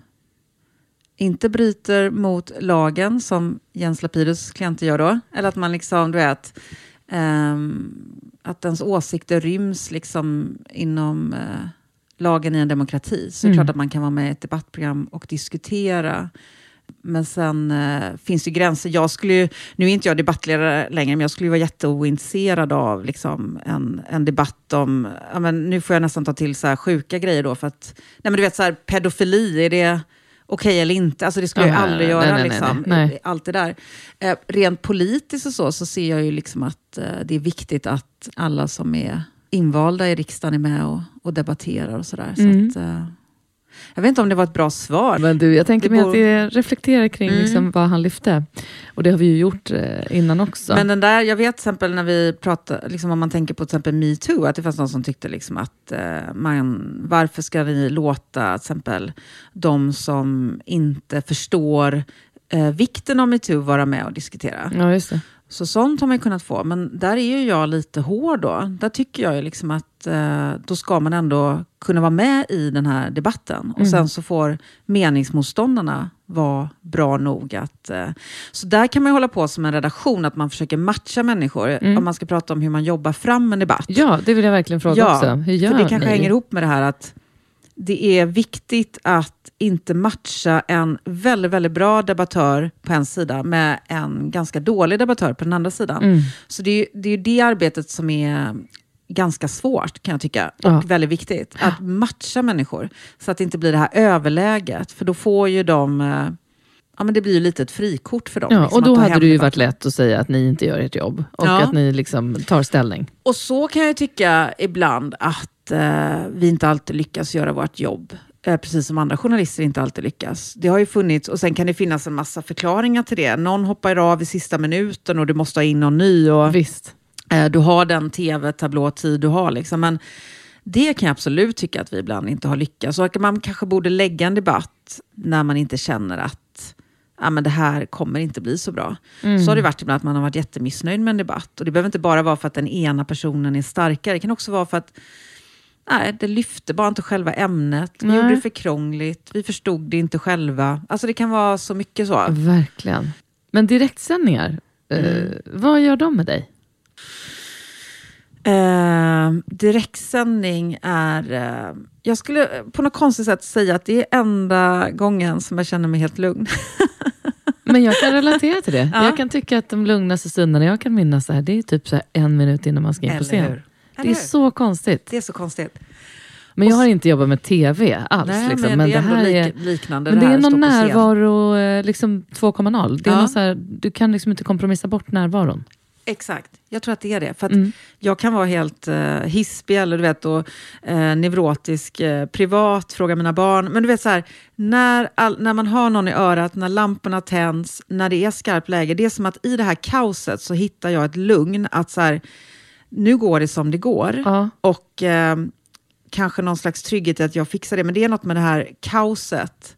inte bryter mot lagen, som Jens Lapidus klienter gör då, eller att man liksom, du vet, ehm, att ens åsikter ryms liksom inom eh, lagen i en demokrati. Så är det Mm. klart att man kan vara med i ett debattprogram och diskutera. Men sen eh, finns det gränser. Jag skulle ju, nu är inte jag debattledare längre, men jag skulle ju vara jätteointresserad av liksom, en, en debatt om... Ja, men nu får jag nästan ta till så här sjuka grejer då, för att... Nej, men du vet, så här, pedofili, är det okej eller inte? Alltså, det skulle jag aldrig göra. nej, nej, liksom, nej, nej. Allt det där. Eh, rent politiskt och så, så ser jag ju liksom att eh, det är viktigt att alla som är invalda i riksdagen är med och, och debatterar och sådär. Mm. Så att, eh, jag vet inte om det var ett bra svar. Men du, jag tänker mig bor- att det reflekterar kring Mm. liksom vad han lyfte. Och det har vi ju gjort eh, innan också. Men den där, jag vet till exempel när vi pratar, liksom om man tänker på till exempel metoo, att det fanns någon som tyckte liksom att eh, man, varför ska vi låta till exempel de som inte förstår eh, vikten av metoo vara med och diskutera. Ja, just det. Så sånt har man kunnat få, men där är ju jag lite hård då. Där tycker jag ju liksom att eh, då ska man ändå kunna vara med i den här debatten. Och Mm. sen så får meningsmotståndarna vara bra nog att... Eh, så där kan man hålla på som en redaktion, att man försöker matcha människor. Mm. Om man ska prata om hur man jobbar fram en debatt. Ja, det vill jag verkligen fråga också. Hur gör för det kanske ni? hänger ihop med det här att det är viktigt att inte matcha en väldigt, väldigt bra debattör på en sida med en ganska dålig debattör på den andra sidan. Mm. Så det är ju det, är det arbetet som är ganska svårt kan jag tycka. Och Ja. väldigt viktigt. Att matcha människor. Så att det inte blir det här överläget. För då får ju de... eh, Ja, men det blir ju lite ett frikort för dem. Ja, liksom, och då hade det ju varit lätt att säga att ni inte gör ert jobb. Och Ja. att ni liksom tar ställning. Och så kan jag tycka ibland att eh, vi inte alltid lyckas göra vårt jobb. Eh, precis som andra journalister inte alltid lyckas. Det har ju funnits, och sen kan det finnas en massa förklaringar till det. Någon hoppar av i sista minuten och du måste ha in någon ny. Och, Visst. eh, du har den tv-tablåtid du har. Liksom. Men det kan jag absolut tycka att vi ibland inte har lyckats. Och att man kanske borde lägga en debatt när man inte känner att ja, men det här kommer inte bli så bra. Mm. Så har det varit ibland att man har varit jättemissnöjd med en debatt. Och det behöver inte bara vara för att den ena personen är starkare. Det kan också vara för att nej, det lyfte bara inte själva ämnet. Vi Nej. gjorde det för krångligt. Vi förstod det inte själva. Alltså det kan vara så mycket så. Verkligen. Men direktsändningar, Mm. eh, vad gör de med dig? Eh, direktsändning är... Eh, jag skulle på något konstigt sätt säga att det är enda gången som jag känner mig helt lugn. (laughs) Men jag kan relatera till det. Ja. Jag kan tycka att de lugnaste stunderna jag kan minnas, så här, det är typ så en minut innan man ska in på scen. Det är så konstigt. Det är så konstigt. Men jag har inte jobbat med TV alls. Nej, liksom. men, men, det är ändå här lik, är... liknande. Men det här är någon närvaro eh, liksom 2.0. Det är Ja. så här, du kan liksom inte kompromissa bort närvaron. Exakt, jag tror att det är det. För Mm. jag kan vara helt uh, hispig eller du vet, och, eh, neurotisk eh, privat, fråga mina barn. Men du vet så här, när, all, när man har någon i örat, när lamporna tänds, när det är skarpt läge. Det är som att i det här kaoset så hittar jag ett lugn. Att så här, nu går det som det går. Ja. Och eh, kanske någon slags trygghet i att jag fixar det. Men det är något med det här kaoset.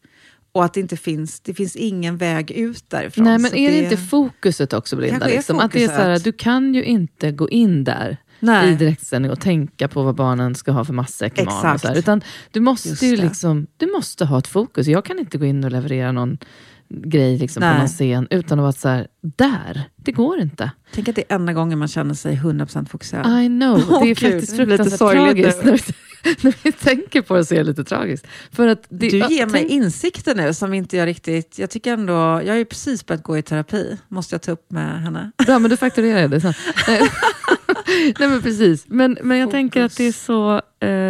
Och att det inte finns, det finns ingen väg ut därifrån. Nej, men är det inte fokuset också, är Liksom? Att det är så här, du kan ju inte gå in där Nej. i direktsändning och tänka på vad barnen ska ha för matsäck imorgon. Utan du måste ju liksom, du måste ha ett fokus. Jag kan inte gå in och leverera någon grej liksom på någon scen utan att vara så här, där, det går inte. Tänk att det är enda gången man känner sig 100% fokuserad. I know, (laughs) Åh, det är Gud, faktiskt fruktansvärt tragiskt. När vi, (laughs) när vi tänker på det så är det lite tragiskt. För att det, Du ger mig insikter nu som inte jag riktigt... Jag tycker ändå... Jag har ju precis börjat gå i terapi. Måste jag ta upp med henne? Bra, men du fakturerar det sen. Nej. (laughs) Nej men precis. Men, men jag Fokus. tänker att det är, så, eh,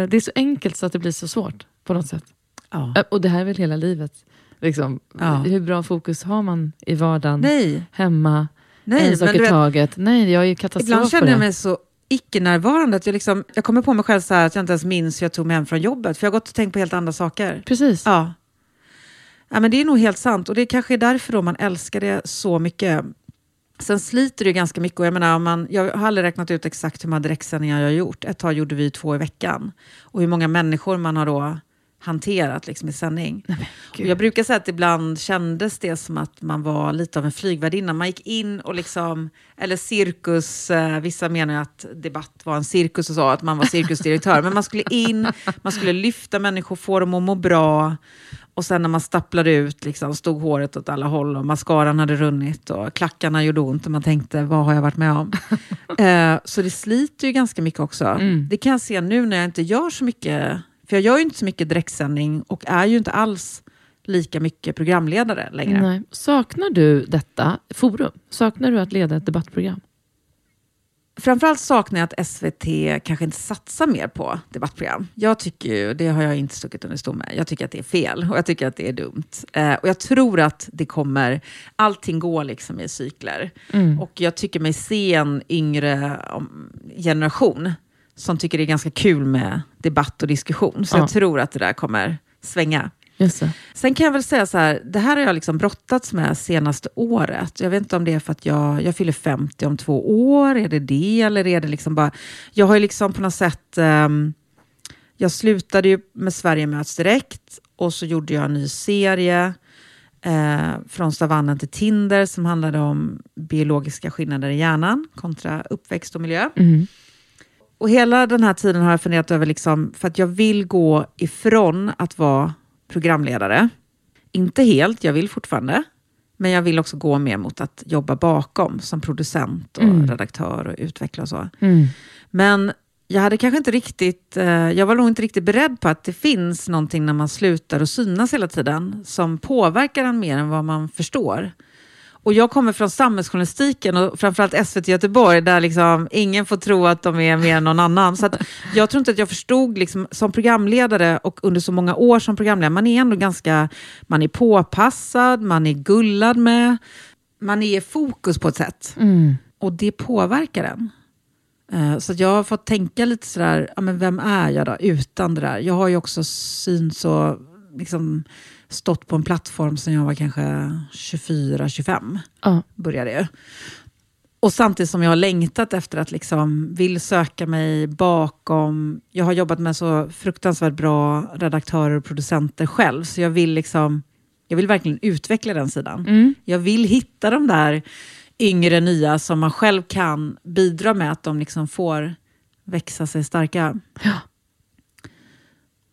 det är så enkelt så att det blir så svårt på något sätt. Ja. Eh, Och det här är väl hela livet. Liksom, Ja. Hur bra fokus har man i vardagen, Nej, hemma, nej. en sak i taget? Nej, jag är ju katastrof ibland känner jag mig så icke-närvarande. Att jag, liksom, jag kommer på mig själv så här att jag inte ens minns hur jag tog mig hem från jobbet. För jag har gått och tänkt på helt andra saker. Precis. Ja. ja men det är nog helt sant. Och det kanske är därför då man älskar det så mycket. Sen sliter det ju ganska mycket. Och jag, menar, man, jag har aldrig räknat ut exakt hur många direktsändningar jag har gjort. Ett tag gjorde vi två i veckan. Och hur många människor man har då hanterat liksom, i sändning. Och gud. jag brukar säga att ibland kändes det som att man var lite av en flygvärdinna. Man gick in och liksom, eller cirkus, eh, vissa menar ju att debatt var en cirkus och så, att man var cirkusdirektör. Men man skulle in, man skulle lyfta människor, få dem att må bra. Och sen när man stapplade ut, liksom, stod håret åt alla håll och mascaran hade runnit och klackarna gjorde ont och man tänkte, vad har jag varit med om? (laughs) eh, så det sliter ju ganska mycket också. Mm. Det kan jag se nu när jag inte gör så mycket, för jag gör ju inte så mycket direktsändning och är ju inte alls lika mycket programledare längre. Nej. Saknar du detta forum? Saknar du att leda ett debattprogram? Framförallt saknar jag att SVT kanske inte satsar mer på debattprogram. Jag tycker ju, det har jag inte stuckit under stol med, jag tycker att det är fel och jag tycker att det är dumt. Eh, och jag tror att det kommer, allting går liksom i cykler. Mm. Och jag tycker mig se en yngre om, generation som tycker det är ganska kul med debatt och diskussion. Så Ja. jag tror att det där kommer svänga. Sen kan jag väl säga så här, det här har jag liksom brottats med senaste året. Jag vet inte om det är för att jag, jag fyller 50 om två år, är det det eller är det liksom bara... Jag har ju liksom på något sätt... ehm, jag slutade ju med Sverige möts direkt och så gjorde jag en ny serie eh, från savannen till Tinder som handlade om biologiska skillnader i hjärnan kontra uppväxt och miljö. Mm. Och hela den här tiden har jag funderat över, liksom, för att jag vill gå ifrån att vara programledare. Inte helt, jag vill fortfarande. Men jag vill också gå mer mot att jobba bakom som producent och Mm. redaktör och utvecklare och så. Mm. Men jag hade kanske inte riktigt, eh, jag var nog inte riktigt beredd på att det finns någonting när man slutar och synas hela tiden som påverkar en mer än vad man förstår. Och jag kommer från samhällsjournalistiken och framförallt SVT Göteborg där liksom ingen får tro att de är mer än någon annan. Så jag tror inte att jag förstod liksom, som programledare och under så många år som programledare, man är ändå ganska, man är påpassad, man är gullad med, man är i fokus på ett sätt. Mm. Och det påverkar en. Eh, Så jag har fått tänka lite sådär, ja, men vem är jag då utan det där? Jag har ju också synts och liksom stått på en plattform sedan jag var kanske 24-25, Ja. började jag. Och samtidigt som jag har längtat efter att liksom vill söka mig bakom, jag har jobbat med så fruktansvärt bra redaktörer och producenter själv, så jag vill liksom, jag vill verkligen utveckla den sidan. Mm. Jag vill hitta de där yngre nya som man själv kan bidra med att de liksom får växa sig starka. Ja.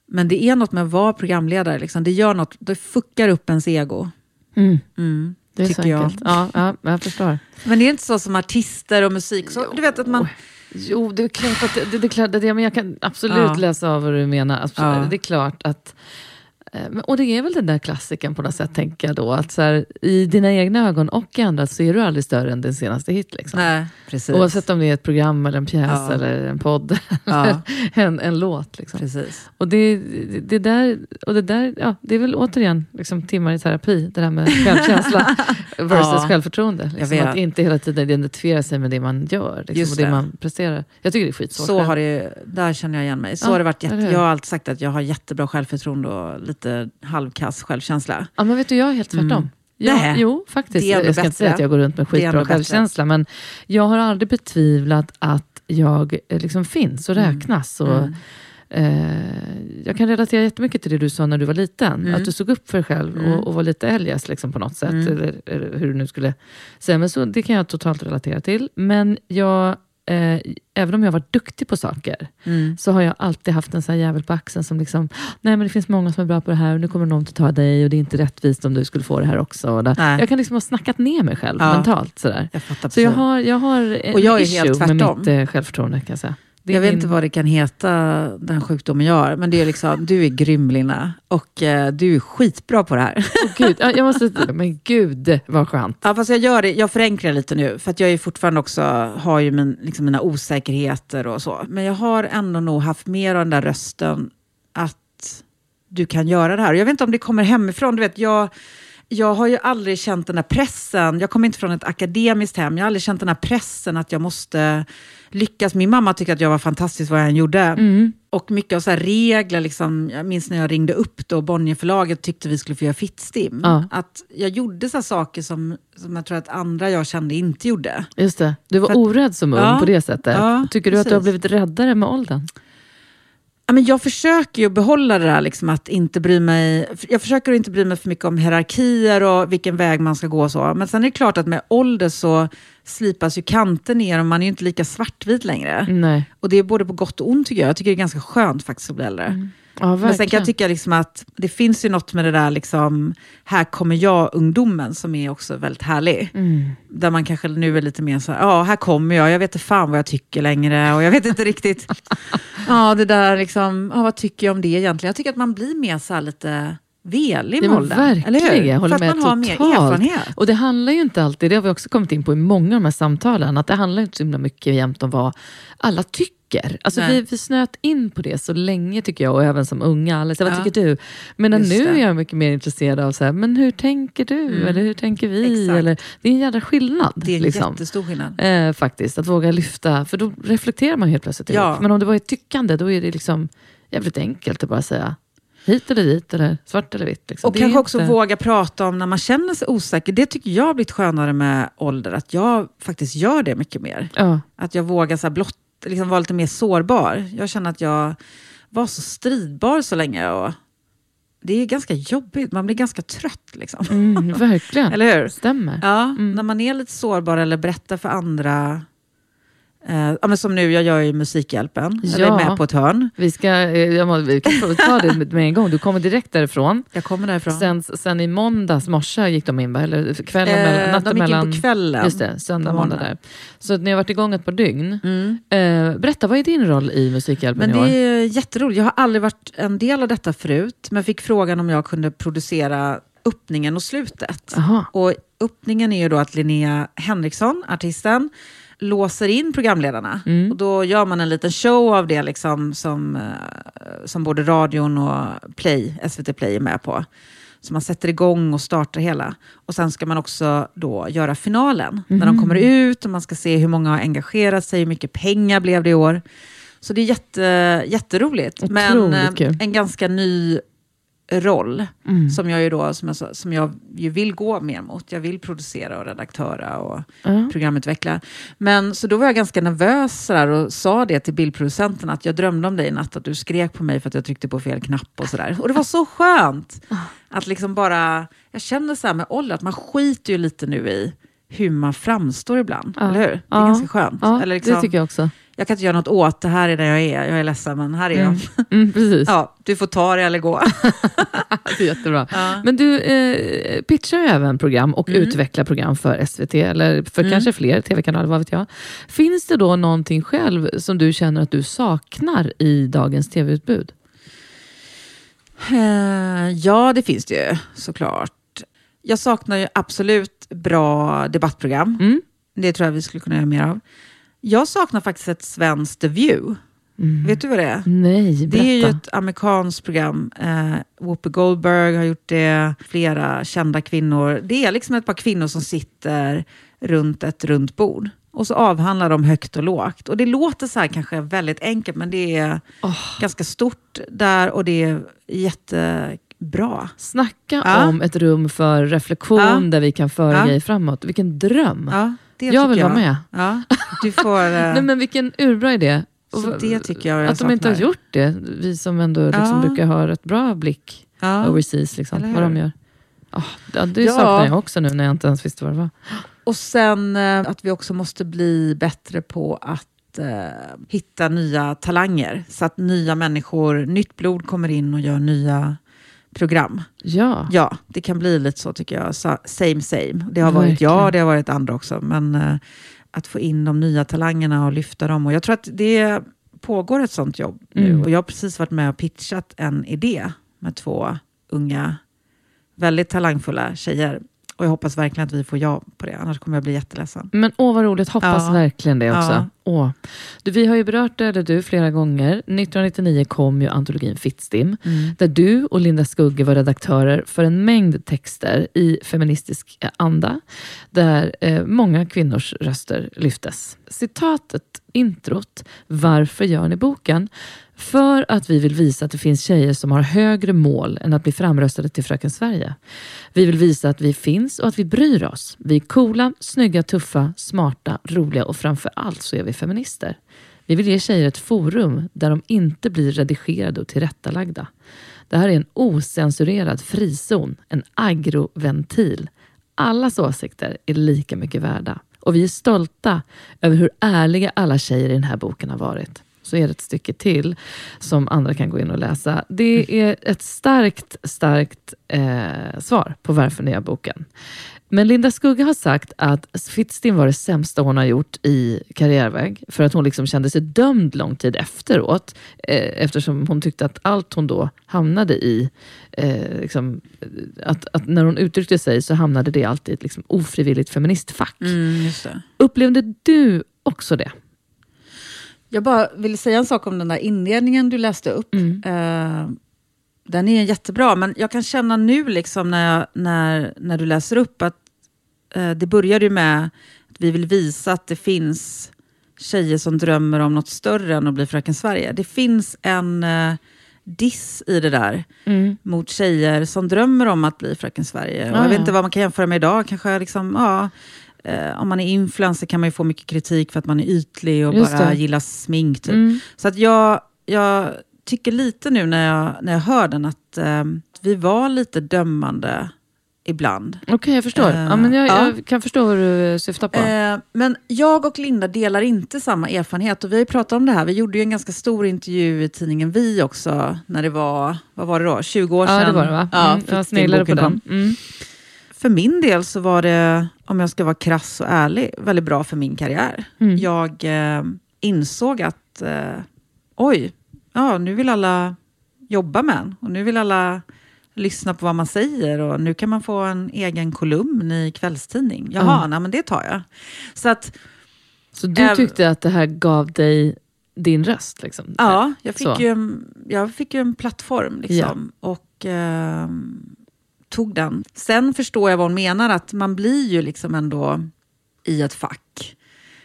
Men det är något med att vara programledare. Liksom. Det gör något, det fuckar upp ens ego. Mm. Mm, Det är tycker så jag. Ja, ja, jag förstår. Men det är inte så som artister och musik. Så, du vet att man... Jo, det är klart att, det, det är klart att ja, men jag kan absolut Ja. läsa av vad du menar. Absolut. Ja. Det är klart att och det är väl den där klassiken på något sätt, tänker jag då. Att så här, I dina egna ögon och i andra så är du aldrig större än din senaste hit. Liksom. Nej, precis. Oavsett om det är ett program, eller en pjäs, Ja. eller en podd, (laughs) Ja, (laughs) en, en låt. Liksom. precis. Och, det, det, det där, och det där, ja, det är väl återigen liksom, timmar i terapi, det där med självkänsla. (laughs) versus Ja, självförtroende. Liksom, vet. att inte hela tiden identifiera sig med det man gör liksom, Just och det, det. man presterar. Jag tycker det är skitsvårt. Så har det, där känner jag igen mig. Så Ja, har det varit jätte, hur? jag har alltid sagt att jag har jättebra självförtroende och lite halvkass självkänsla. Ja, men vet du, jag är helt tvärtom. Mm. Ja, Nej. jo, faktiskt. Det jag ska inte säga bättre. att jag går runt med Det skitbra bättre. självkänsla, men jag har aldrig betvivlat att jag liksom finns och räknas. Och, Mm. Eh, jag kan relatera jättemycket till det du sa när du var liten. Mm. Att du såg upp för dig själv Mm. och, och var lite eljest liksom, på något sätt. Mm. Eller, eller hur du nu skulle säga. Men så, det kan jag totalt relatera till. Men jag, eh, även om jag varit duktig på saker, Mm. så har jag alltid haft en sån här jävel på axeln som liksom, nej men det finns många som är bra på det här och nu kommer någon att ta dig och det är inte rättvist om du skulle få det här också. Jag kan liksom ha snackat ner mig själv Ja. mentalt. Sådär. Jag Så jag har, jag har Och jag är issue helt med mitt eh, självförtroende kan jag säga. Jag vet min- inte vad det kan heta, den sjukdomen jag har. Men det är liksom, du är grym Lina. Och eh, du är skitbra på det här. Åh, gud, ja, jag måste, men gud vad skönt. Ja, fast jag gör det, jag förenklar lite nu. För att jag är fortfarande också, har ju min, liksom mina osäkerheter och så. Men jag har ändå nog haft mer av den där rösten att du kan göra det här. Jag vet inte om det kommer hemifrån. Du vet, jag, jag har ju aldrig känt den här pressen. Jag kommer inte från ett akademiskt hem. Jag har aldrig känt den här pressen att jag måste lyckas. Min mamma tyckte att jag var fantastisk vad jag än gjorde. Mm. Och mycket av så regler, liksom, jag minns när jag ringde upp då, Bonnierförlaget tyckte vi skulle få göra fittstim. Ja. Att jag gjorde så saker som, som jag tror att andra jag kände inte gjorde. Just det, du var För orädd som ung Ja, på det sättet. ja, Tycker du att du har precis. blivit räddare med åldern? Ja, men jag försöker ju behålla det där liksom, att inte bry mig. Jag försöker inte bry mig för mycket om hierarkier och vilken väg man ska gå och så. Men sen är det klart att med ålder så slipas ju kanten ner och man är ju inte lika svartvit längre. Nej. Och det är både på gott och ont tycker jag. Jag tycker det är ganska skönt faktiskt att bli äldre. Ja, Men sen kan jag tycka liksom att det finns ju något med det där, liksom, här kommer jag-ungdomen som är också väldigt härlig. Mm. Där man kanske nu är lite mer så här, ja här kommer jag, jag vet inte fan vad jag tycker längre och jag vet inte (laughs) riktigt, ja det där liksom, ja, vad tycker jag om det egentligen? Jag tycker att man blir mer så lite velig med åldern. verkligen, eller hur? jag håller För att man har mer erfarenhet. Och det handlar ju inte alltid, det har vi också kommit in på i många av de här samtalen, att det handlar inte så himla mycket jämt om vad alla tycker. Alltså Nej. vi, vi snöt in på det så länge tycker jag, och även som unga. Säger, vad Ja. tycker du? Men nu det. är jag mycket mer intresserad av, så här, men hur tänker du? Mm. Eller hur tänker vi? Exakt. Eller, det är en jävla skillnad. Det är en liksom. jättestor skillnad. Eh, faktiskt, att våga lyfta, för då reflekterar man helt plötsligt. Ja. Men om det var ett tyckande, då är det liksom jävligt enkelt att bara säga hit eller dit, eller svart eller vitt. Liksom. Och Det kanske också inte- våga prata om när man känner sig osäker. Det tycker jag har blivit skönare med ålder, att jag faktiskt gör det mycket mer. Ja. Att jag vågar så här blott, liksom vara lite mer sårbar. Jag känner att jag var så stridbar så länge. Och det är ganska jobbigt, man blir ganska trött. Liksom. Mm, verkligen. (laughs) Eller hur? Stämmer. Ja, Mm. när man är lite sårbar eller berättar för andra. Eh, ja, men som nu, jag gör ju Musikhjälpen, eller är Ja. med på ett hörn. Vi, ska, eh, jag må, vi kan ta det (laughs) med, en gång. Du kommer direkt därifrån. Jag kommer därifrån. Sen, sen i måndags morse gick de in, eller kvällen, mellan, eh, natten de gick mellan... in på kvällen. Just det, söndag, måndag där. Så ni har varit igång ett par dygn. Mm. Eh, berätta, vad är din roll i Musikhjälpen Men i år? det är jätteroligt. Jag har aldrig varit en del av detta förut, men fick frågan om jag kunde producera öppningen och slutet. Aha. Och öppningen är ju då att Linnea Henriksson, artisten, låser in programledarna. Mm. Och då gör man en liten show av det liksom, som, eh, som både radion och Play, SVT Play är med på. Så man sätter igång och startar hela. Och sen ska man också då göra finalen. När Mhm. de kommer ut och man ska se hur många har engagerat sig, hur mycket pengar blev det i år. Så det är jätte, jätteroligt. Men Otroligt eh, kul. en ganska ny roll Mm. som jag ju då, som jag, som jag ju vill gå mer mot. Jag vill producera och redaktöra och Ja. programutveckla. Men så då var jag ganska nervös sådär, och sa det till bildproducenten att jag drömde om dig i natt, att du skrek på mig för att jag tryckte på fel knapp och sådär. Och det var så skönt! Ah. Att liksom bara, jag känner så här med ålder, att man skiter ju lite nu i hur man framstår ibland. Ja. Eller hur? Det är Ja. ganska skönt. Ja, Eller liksom, det tycker jag också. Jag kan inte göra något åt det, här är där jag är. Jag är ledsen, men här är Mm. jag. Mm, precis. (laughs) Ja, du får ta det eller gå. (laughs) Det är jättebra. Ja. Men du eh, pitchar ju även program och Mm. utvecklar program för SVT, eller för Mm. kanske fler tv-kanaler, vad vet jag. Finns det då någonting själv som du känner att du saknar i dagens tv-utbud? Eh, ja, det finns det ju såklart. Jag saknar ju absolut bra debattprogram. Mm? Det tror jag vi skulle kunna göra mer av. Jag saknar faktiskt ett svenskt The View. Vet du vad det är? Nej, berätta. Det är ju ett amerikanskt program. Eh, Whoopi Goldberg har gjort det, flera kända kvinnor. Det är liksom ett par kvinnor som sitter runt ett runt bord. Och så avhandlar de högt och lågt. Och det låter så här kanske väldigt enkelt, men det är ganska stort där och det är jättebra. Snacka Ja. om ett rum för reflektion Ja. där vi kan föra Ja. grejer framåt. Vilken dröm! Ja, det jag vill vara med. Ja, du får... (laughs) eh, Nej, men vilken urbra idé. Så det tycker jag jag Att de inte har gjort det. Vi som ändå liksom Ja. brukar ha rätt bra blick ja. overseas. Liksom, vad de gör. Ja, det Ja. saknar jag också nu när jag inte ens visste vad det var. Och sen eh, att vi också måste bli bättre på att eh, hitta nya talanger. Så att nya människor, nytt blod kommer in och gör nya program. Ja, Ja, det kan bli lite så tycker jag. Sa- Same same. Det har varit jag Verkligen. och det har varit andra också. Men eh, att få in de nya talangerna och lyfta dem. Och jag tror att det pågår ett sånt jobb nu. Mm. Och jag har precis varit med och pitchat en idé med två unga, väldigt talangfulla tjejer. Och jag hoppas verkligen att vi får ja på det, annars kommer jag bli jätteledsen. Men åh vad roligt, hoppas Ja. verkligen det också. Ja. Åh. Du, vi har ju berört det, eller du, flera gånger. 1999 kom ju antologin Fittstim, där du och Linda Skugge var redaktörer för en mängd texter i feministisk eh, anda, där eh, många kvinnors röster lyftes. Citatet, introt, Varför gör ni boken? För att vi vill visa att det finns tjejer som har högre mål än att bli framröstade till Fröken Sverige. Vi vill visa att vi finns och att vi bryr oss. Vi är coola, snygga, tuffa, smarta, roliga och framför allt så är vi feminister. Vi vill ge tjejer ett forum där de inte blir redigerade och tillrättalagda. Det här är en osensurerad frizon, en agroventil. Allas åsikter är lika mycket värda. Och vi är stolta över hur ärliga alla tjejer i den här boken har varit. Så är det ett stycke till som andra kan gå in och läsa. Det är ett starkt, starkt eh, svar på varför ni gör boken. Men Linda Skugga har sagt att Fittstim var det sämsta hon har gjort i karriärväg. För att hon liksom kände sig dömd lång tid efteråt. Eh, eftersom hon tyckte att allt hon då hamnade i, eh, liksom, att, att när hon uttryckte sig så hamnade det alltid i ett liksom ofrivilligt feministfack. Mm. Upplevde du också det? Jag bara ville säga en sak om den där inledningen du läste upp. Mm. Eh, den är jättebra, men jag kan känna nu liksom när, jag, när, när du läser upp att eh, det började ju med att vi vill visa att det finns tjejer som drömmer om något större än att bli Fröken Sverige. Det finns en eh, diss i det där Mm. mot tjejer som drömmer om att bli Fröken Sverige. Ja, jag vet ja. inte vad man kan jämföra med idag. Kanske liksom, ja, eh, om man är influencer kan man ju få mycket kritik för att man är ytlig och Just bara det. gillar smink. Typ. Mm. Så att jag, jag tycker lite nu när jag, när jag hör den att eh, vi var lite dömande ibland. Okej, jag förstår. Eh, ja, men jag, ja. jag kan förstå vad du syftar på. Eh, men jag och Linda delar inte samma erfarenhet och vi har ju pratat om det här. Vi gjorde ju en ganska stor intervju i tidningen Vi också när det var, vad var det då, 20 år sedan? ja, det var det va? Ja, Mm, jag sneglade på den. Mm. För min del så var det, om jag ska vara krass och ärlig, väldigt bra för min karriär. Mm. Jag eh, insåg att, eh, oj, ja, nu vill alla jobba med en och nu vill alla lyssna på vad man säger och nu kan man få en egen kolumn i kvällstidning. Jaha, Mm. nej, men det tar jag. Så att, Så du Eh, tyckte att det här gav dig din röst? Liksom. ja, jag fick, Så. ju en, jag fick ju en plattform liksom, och eh, tog den. Sen förstår jag vad hon menar, att man blir ju liksom ändå i ett fack.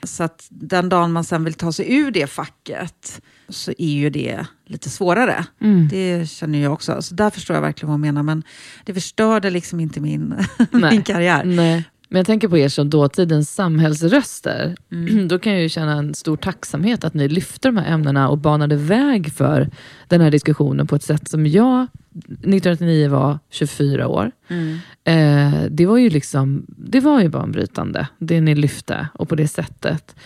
Så att den dagen man sen vill ta sig ur det facket så är ju det lite svårare. Mm. Det känner jag också. Så där förstår jag verkligen vad hon menar. Men det förstörde liksom inte min, (laughs) min karriär. Nej. Men jag tänker på er som dåtidens samhällsröster. Mm. (clears throat) Då kan jag ju känna en stor tacksamhet att ni lyfter de här ämnena och banade väg för den här diskussionen på ett sätt som jag, 1999 var 24 år. Mm. Eh, det var ju liksom, det var ju banbrytande, det ni lyfte och på det sättet.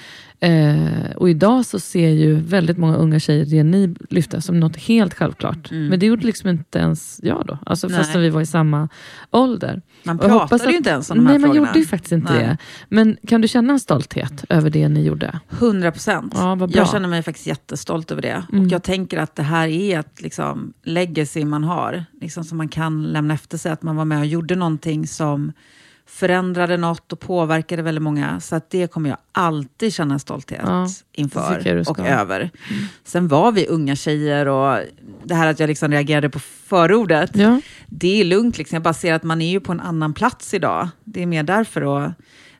Eh, och idag så ser ju väldigt många unga tjejer det ni lyfte som något helt självklart. Mm. Men det gjorde liksom inte ens jag då, alltså Nej. fastän vi var i samma ålder. Man pratade ju att- inte ens om de Nej, här man frågorna. gjorde ju faktiskt inte Nej. det. Men kan du känna en stolthet över det ni gjorde? 100 procent. Ja, jag känner mig faktiskt jättestolt över det. Mm. Och jag tänker att det här är ett liksom, legacy man har. Liksom, som man kan lämna efter sig. Att man var med och gjorde någonting som förändrade något och påverkade väldigt många. Så att det kommer jag alltid känna stolthet Ja, inför och över. Sen var vi unga tjejer och det här att jag liksom reagerade på förordet, Ja. det är lugnt. Liksom. Jag bara ser att man är ju på en annan plats idag. Det är mer därför. Då.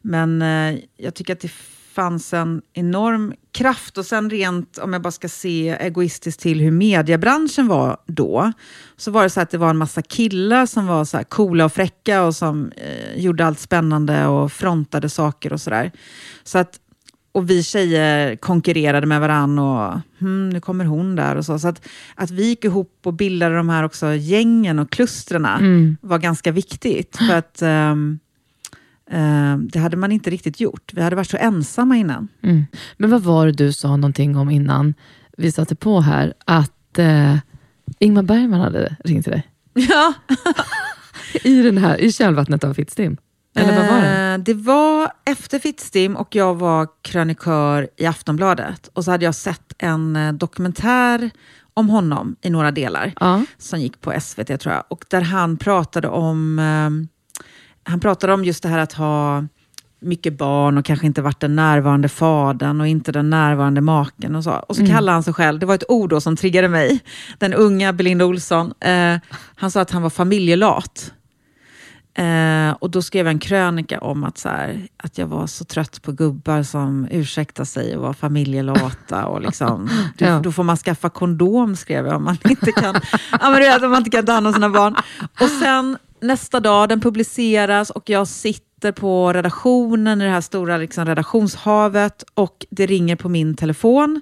Men eh, jag tycker att det fanns en enorm kraft. Och sen rent, om jag bara ska se egoistiskt till hur mediebranschen var då, så var det så att det var en massa killar som var så coola och fräcka och som eh, gjorde allt spännande och frontade saker och sådär. Så att och vi tjejer konkurrerade med varann och hmm, nu kommer hon där och så. Så att, att vi gick ihop och bildade de här också gängen och klustren Mm. var ganska viktigt. För att ehm, det hade man inte riktigt gjort. Vi hade varit så ensamma innan. Mm. Men vad var det du sa någonting om innan vi satte på här? Att eh, Ingmar Bergman hade ringt till dig? (laughs) Ja. (laughs) I, den här, i kölvattnet av Fittstim? Eller vad var det? Eh, det var efter Fittstim och jag var krönikör i Aftonbladet. Och så hade jag sett en eh, dokumentär om honom i några delar. Ja. som gick på SVT tror jag. Och där han pratade om, eh, han pratade om just det här att ha mycket barn och kanske inte varit den närvarande fadern och inte den närvarande maken och så. Och så Mm. kallade han sig själv, det var ett ord då som triggade mig, den unga Belinda Olsson. Eh, han sa att han var familjelat. Eh, och då skrev jag en krönika om att, så här, att jag var så trött på gubbar som ursäktar sig och var familjelata. Och liksom, (laughs) du, Ja. Då får man skaffa kondom, skrev jag, om man inte kan, (laughs) ja, men du vet, om man inte kan ta hand om sina barn. Och sen nästa dag, den publiceras och jag sitter på redaktionen i det här stora liksom, redaktionshavet och det ringer på min telefon,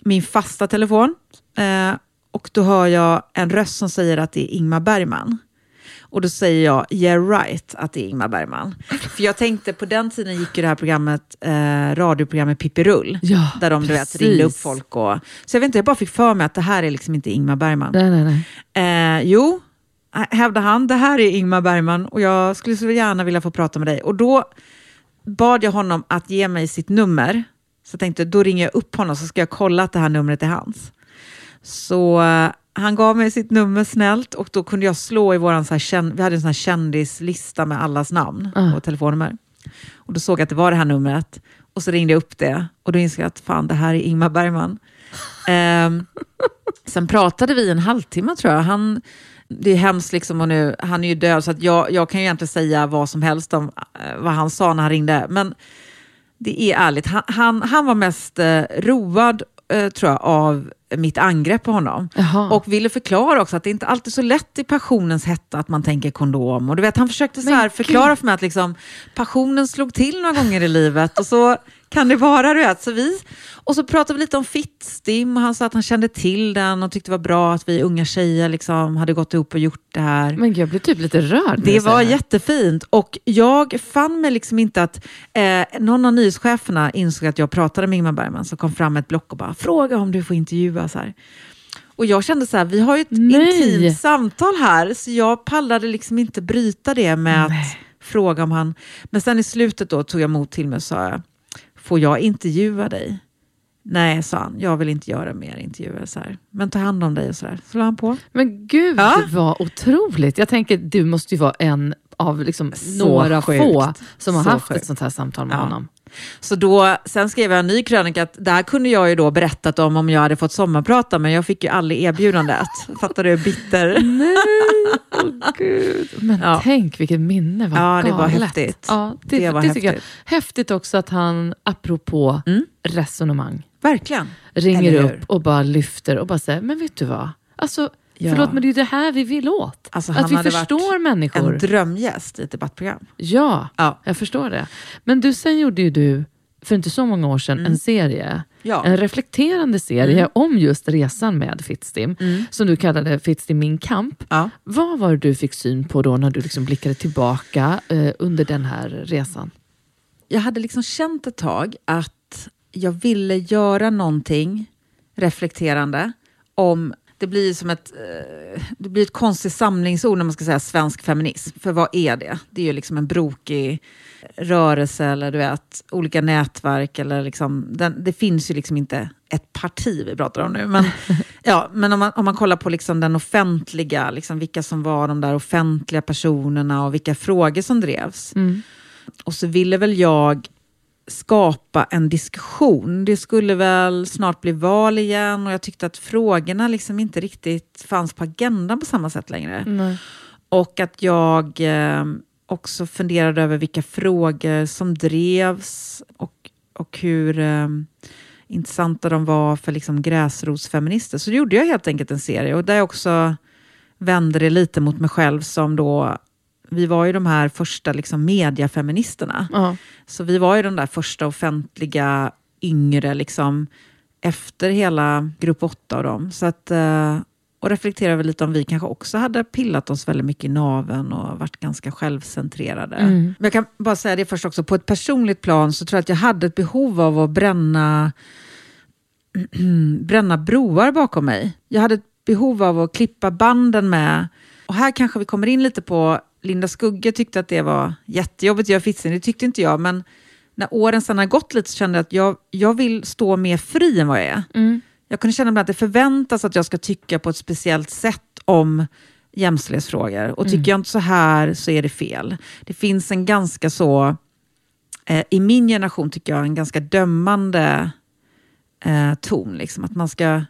min fasta telefon. Eh, och då hör jag en röst som säger att det är Ingmar Bergman. Och då säger jag, yeah right, att det är Ingmar Bergman. För jag tänkte, på den tiden gick ju det här programmet, eh, radioprogrammet Pippi Rull. Ja, där de du vet, ringde upp folk. Och, så jag vet inte, jag bara fick för mig att det här är liksom inte Ingmar Bergman. Nej, nej, nej. Eh, jo, hävdar han, det här är Ingmar Bergman och jag skulle så gärna vilja få prata med dig. Och då bad jag honom att ge mig sitt nummer. Så jag tänkte, då ringer jag upp honom så ska jag kolla att det här numret är hans. Så eh, han gav mig sitt nummer snällt och då kunde jag slå i våran, så här, vi hade en sån här kändislista med allas namn Ah. och telefonnummer. Och då såg jag att det var det här numret och så ringde jag upp det och då insåg jag att fan, det här är Ingmar Bergman. Ehm, sen pratade vi en halvtimme tror jag. Han, det är hemskt liksom och nu, han är ju död så att jag, jag kan ju egentligen säga vad som helst om eh, vad han sa när han ringde. Men det är ärligt, han, han, han var mest eh, road eh, tror jag av mitt angrepp på honom. Jaha. Och ville förklara också att det inte alltid är så lätt i passionens hetta att man tänker kondom. Och du vet, han försökte så här förklara för mig att liksom, passionen slog till några gånger i livet och så kan det vara. Du vet. Så vi, och så pratade vi lite om Fittstim och han sa att han kände till den och tyckte det var bra att vi unga tjejer liksom hade gått ihop och gjort det här. Men jag blev typ lite rörd. Det var säger jättefint och jag fann mig liksom inte att eh, någon av nyhetscheferna insåg att jag pratade med Ingmar Bergman som kom fram ett block och bara fråga om du får intervjua så här. Och jag kände så här, vi har ju ett Nej. intimt samtal här så jag pallade liksom inte bryta det med Nej. att fråga om han... Men sen i slutet då tog jag mod till mig och sa, får jag intervjua dig? Nej, sa han, jag vill inte göra mer intervjuer. Så här. Men ta hand om dig och sådär. Så la han på. Men gud Ja. vad otroligt. Jag tänker, du måste ju vara en av liksom några sjukt. få som har Så haft sjukt. ett sånt här samtal med Ja. honom. Så då, sen skrev jag en ny krönika att där kunde jag ju då berättat om om jag hade fått sommarprata, men jag fick ju aldrig erbjudandet. (laughs) Fattar du? Bitter. Nej, åh (laughs) gud. Men Ja. tänk vilket minne, vad Ja, det var galet. häftigt. Ja, det, Det var det tycker jag. häftigt. Häftigt också att han, apropå Mm. resonemang, Verkligen. ringer hur? upp och bara lyfter och bara säger, men vet du vad? Alltså, Ja. förlåt men det är det här vi vill åt. Alltså, att vi förstår människor. En drömgäst i ett debattprogram. Ja, Ja. jag förstår det. Men du, sen gjorde ju du, för inte så många år sedan, Mm. en serie. Ja. En reflekterande serie Mm. om just resan med Fittstim, Mm. som du kallade Fittstim min kamp. Ja. Vad var det du fick syn på då när du liksom blickade tillbaka eh, under den här resan? Jag hade liksom känt ett tag att jag ville göra någonting reflekterande om det blir som ett, eh, det blir ett konstigt samlingsord när man ska säga svensk feminism. För vad är det? Det är ju liksom en brokig rörelse eller du vet, olika nätverk. Eller liksom, den, det finns ju liksom inte ett parti vi pratar om nu. Men, (laughs) ja, men om, man, om man kollar på liksom den offentliga, liksom vilka som var de där offentliga personerna och vilka frågor som drevs. Mm. Och så ville väl jag skapa en diskussion. Det skulle väl snart bli val igen och jag tyckte att frågorna liksom inte riktigt fanns på agendan på samma sätt längre. Nej. Och att jag eh, också funderade över vilka frågor som drevs och, och hur eh, intressanta de var för liksom gräsrotsfeminister. Så gjorde jag helt enkelt en serie och där jag också vände det lite mot mig själv som då vi var ju de här första liksom mediafeministerna. Ja. Så vi var ju de där första offentliga yngre, liksom, efter hela grupp 8 och dem. Så att, eh, och reflekterade väl lite om vi kanske också hade pillat oss väldigt mycket i naven och varit ganska självcentrerade. Mm. Men jag kan bara säga det först också, på ett personligt plan så tror jag att jag hade ett behov av att bränna, (clears throat) bränna broar bakom mig. Jag hade ett behov av att klippa banden med, och här kanske vi kommer in lite på, Linda Skugge tyckte att det var jättejobbigt att göra Fitzen, det tyckte inte jag, men när åren sedan har gått lite så kände jag att jag, jag vill stå mer fri än vad jag är. Mm. Jag kunde känna att det förväntas att jag ska tycka på ett speciellt sätt om jämställdhetsfrågor. Och tycker jag inte så här så är det fel. Det finns en ganska så, eh, i min generation tycker jag, en ganska dömande eh, ton. Liksom. Att man ska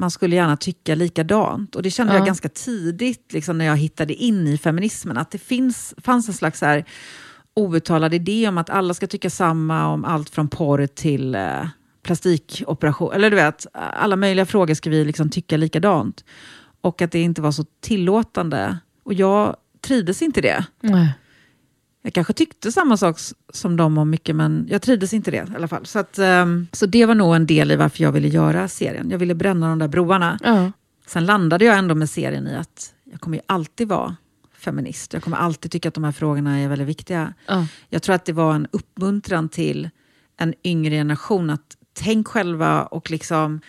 man skulle gärna tycka likadant. Och det kände Ja. jag ganska tidigt liksom, när jag hittade in i feminismen. Att det finns, fanns en slags här, outtalad idé om att alla ska tycka samma om allt från porr till eh, plastikoperation. Eller du vet, alla möjliga frågor ska vi liksom tycka likadant. Och att det inte var så tillåtande. Och jag trivdes inte det. Nej. Jag kanske tyckte samma sak som dem om mycket, men jag trivdes inte i det i alla fall. Så, att, ehm, så det var nog en del i varför jag ville göra serien. Jag ville bränna de där broarna. Ja. Sen landade jag ändå med serien i att jag kommer ju alltid vara feminist. Jag kommer alltid tycka att de här frågorna är väldigt viktiga. Ja. Jag tror att det var en uppmuntran till en yngre generation att tänk själva och liksom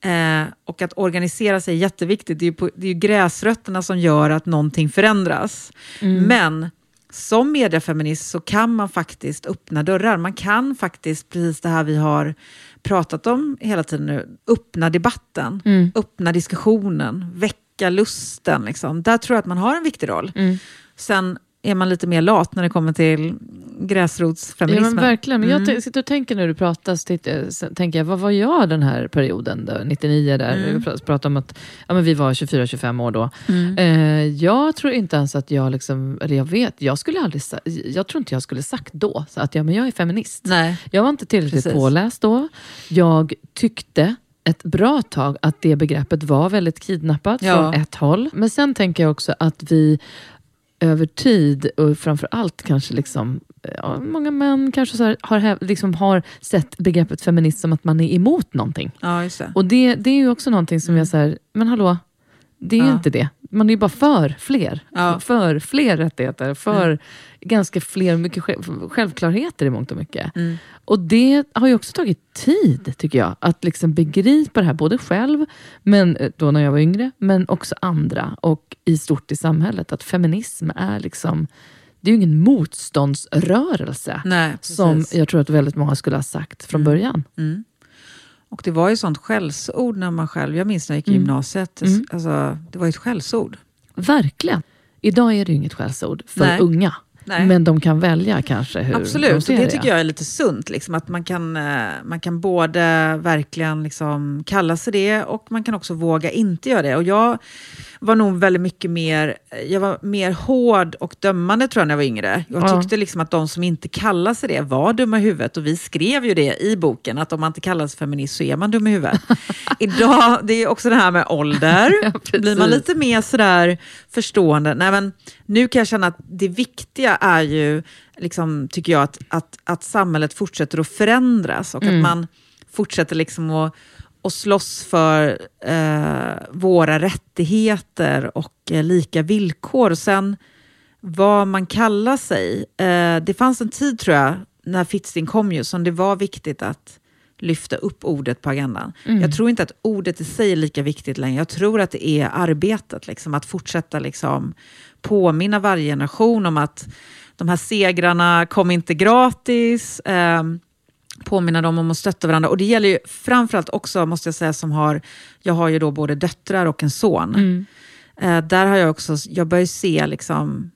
eh, och att organisera sig är jätteviktigt. Det är, ju på, det är ju gräsrötterna som gör att någonting förändras. Men som mediefeminist så kan man faktiskt öppna dörrar. Man kan faktiskt, precis det här vi har pratat om hela tiden nu, öppna debatten, Mm. öppna diskussionen, väcka lusten. Liksom. Där tror jag att man har en viktig roll. Mm. Sen är man lite mer lat när det kommer till Ja, gräsrotsfeminismen. men verkligen. Men jag Mm. sitter och tänker när du pratar, så tänker jag, vad var jag den här perioden, då, 99 där? Mm. Vi prat- pratade om att ja, men vi var 24-25 år då. Mm. Eh, jag tror inte ens att jag, liksom, eller jag vet, jag skulle aldrig, jag tror inte jag skulle sagt då så att ja, men jag är feminist. Nej. Jag var inte tillräckligt Precis. påläst då. Jag tyckte ett bra tag att det begreppet var väldigt kidnappat Ja. från ett håll. Men sen tänker jag också att vi över tid, och framför allt kanske liksom, ja, många män kanske så här, har, liksom har sett begreppet feminist som att man är emot någonting. Ja, det. Och det, det är ju också någonting som jag säger, men hallå, det är ju Ja. inte det. Man är ju bara för fler. Ja. För fler rättigheter, för ganska fler mycket själv, självklarheter i mångt och mycket. Mm. Och det har ju också tagit tid, tycker jag, att liksom begripa det här, både själv, men eh, då när jag var yngre, men också andra och i stort i samhället. Att feminism är liksom, det är ju ingen motståndsrörelse, Nej, som jag tror att väldigt många skulle ha sagt från början. Mm. Och det var ju sånt skällsord när man själv, jag minns när jag gick i Mm. gymnasiet, Mm. alltså, det var ju ett skällsord. Verkligen. Idag är det ju inget skällsord för Nej. unga. Nej. Men de kan välja kanske hur de Absolut, och ser det tycker jag är lite sunt. Liksom, att man kan, eh, man kan både verkligen liksom kalla sig det och man kan också våga inte göra det. Och jag var nog väldigt mycket mer, jag var mer hård och dömande tror jag när jag var yngre. Jag Ja. tyckte liksom att de som inte kallar sig det var dumma i huvudet och vi skrev ju det i boken att om man inte kallar sig feminist så är man dum i huvudet. (laughs) Idag, det är också det här med ålder, (laughs) Ja, blir man lite mer sådär förstående. Nej, men nu kan jag känna att det viktiga är ju, liksom, tycker jag, att, att, att samhället fortsätter att förändras och Mm. att man fortsätter liksom att, att slåss för eh, våra rättigheter och eh, lika villkor. Och sen vad man kallar sig. Eh, det fanns en tid tror jag, när Fittsting kom ju, som det var viktigt att lyfta upp ordet på agendan. Jag tror inte att ordet i sig är lika viktigt längre. Jag tror att det är arbetet, liksom, att fortsätta liksom, påminna varje generation om att de här segrarna kom inte gratis. Eh, påminna dem om att stötta varandra. Och det gäller ju framförallt också, måste jag säga, som har, jag har ju då både döttrar och en son. Mm. Eh, där har jag också, jag börjar se liksom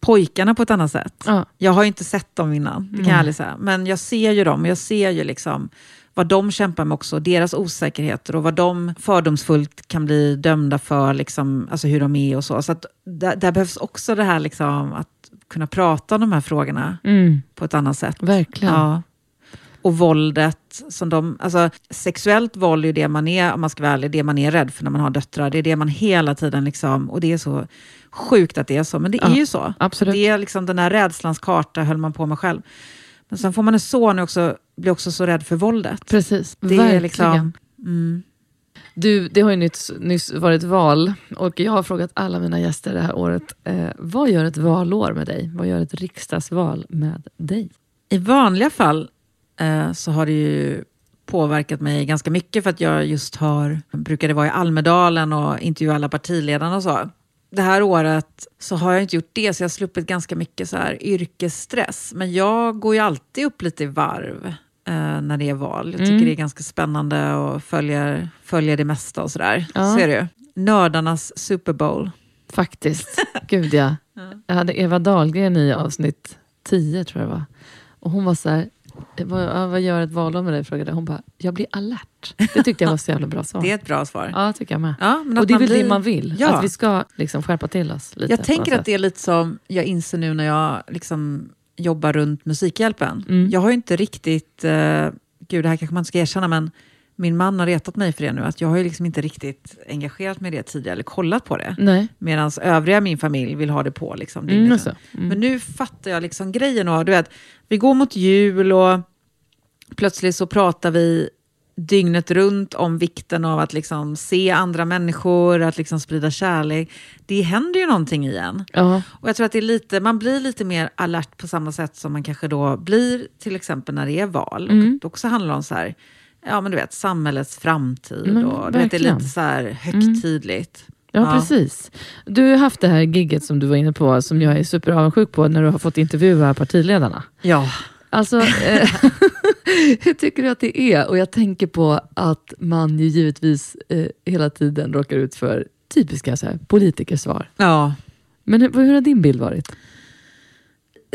pojkarna på ett annat sätt. Ja. Jag har ju inte sett dem innan, det kan jag ärligt säga. Men jag ser ju dem och jag ser ju liksom vad de kämpar med också, deras osäkerheter och vad de fördomsfullt kan bli dömda för, liksom, alltså hur de är och så. Så att där, där behövs också det här liksom, att kunna prata om de här frågorna Mm. på ett annat sätt. Verkligen. Ja. Och våldet, som de, alltså, sexuellt våld är ju det man är, om man ska vara ärlig, det man är rädd för när man har döttrar. Det är det man hela tiden, liksom, och det är så sjukt att det är så, men det Ja, är ju så. absolut. Det är liksom den här rädslans karta höll man på med själv. Men sen får man en son och också, blir också så rädd för våldet. Precis, Det verkligen. är liksom, mm, Du, det har ju nyss, nyss varit val och jag har frågat alla mina gäster det här året. Eh, vad gör ett valår med dig? Vad gör ett riksdagsval med dig? I vanliga fall så har det ju påverkat mig ganska mycket för att jag just har, brukade vara i Almedalen och intervjua alla partiledarna och så. Det här året så har jag inte gjort det, så jag har sluppit ganska mycket så här yrkesstress. Men jag går ju alltid upp lite i varv eh, när det är val. Jag tycker Mm. det är ganska spännande och följer, följer det mesta och sådär. Ja. Så är det ju. Nördarnas Super Bowl. Faktiskt. (laughs) Gud ja. Jag hade Eva Dahlgren i avsnitt 10 tror jag det var. Och hon var så här, vad, vad gör ett valår med dig? Frågade. Hon bara, jag blir alert. Det tyckte jag var så jävla bra svar. Det är ett bra svar. Ja, tycker jag med. Ja, och det är väl det blir- man vill? Ja. Att vi ska liksom skärpa till oss lite. Jag tänker att det är lite som jag inser nu när jag liksom jobbar runt Musikhjälpen. Mm. Jag har ju inte riktigt, eh, gud det här kanske man inte ska erkänna, men min man har retat mig för det nu, att jag har ju liksom inte riktigt engagerat mig i det tidigare, eller kollat på det. Medan övriga min familj vill ha det på. Liksom, Mm, runt. Mm. Men nu fattar jag liksom grejen. Och, du vet, vi går mot jul och plötsligt så pratar vi dygnet runt om vikten av att liksom se andra människor, att liksom sprida kärlek. Det händer ju någonting igen. Ja. Och jag tror att det är lite, man blir lite mer alert på samma sätt som man kanske då blir till exempel när det är val. Mm. Och det också handlar om så här, ja men du vet, samhällets framtid. Men och, vet, det är. Mm. lite så här högtidligt. Ja, Ja. precis. Du har haft det här gigget som du var inne på, som jag är superavundsjuk på, när du har fått intervjua partiledarna. Ja. Alltså, (laughs) eh, (laughs) hur tycker du att det är? Och jag tänker på att man ju givetvis eh, hela tiden råkar ut för typiska så här, politikersvar. ja. Men hur, hur har din bild varit?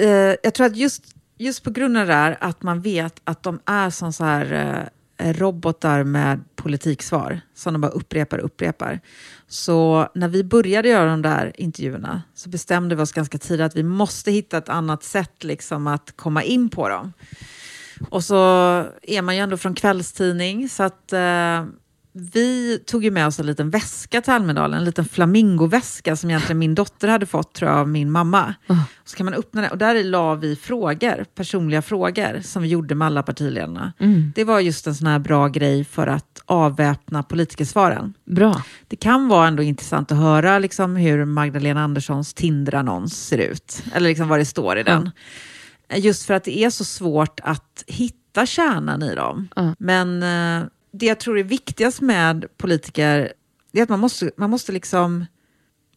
eh, jag tror att just, just på grund av det där, att man vet att de är som så här eh, Eh, robotar med politiksvar, som de bara upprepar och upprepar. Så när vi började göra de där intervjuerna så bestämde vi oss ganska tidigt att vi måste hitta ett annat sätt liksom, att komma in på dem. Och så är man ju ändå från kvällstidning, så att eh, vi tog ju med oss en liten väska till Almedalen, en liten flamingoväska som egentligen min dotter hade fått tror jag, av min mamma. Ah. Så kan man öppna den och där la vi frågor, personliga frågor som vi gjorde med alla partiledarna. Mm. Det var just en sån här bra grej för att avväpna politikersvaren. Bra. Det kan vara ändå intressant att höra liksom, hur Magdalena Anderssons Tinder-annons ser ut, eller liksom vad det står i den. Just för att det är så svårt att hitta kärnan i dem. Ja. Men eh, det jag tror är viktigast med politiker, är att man måste, man måste liksom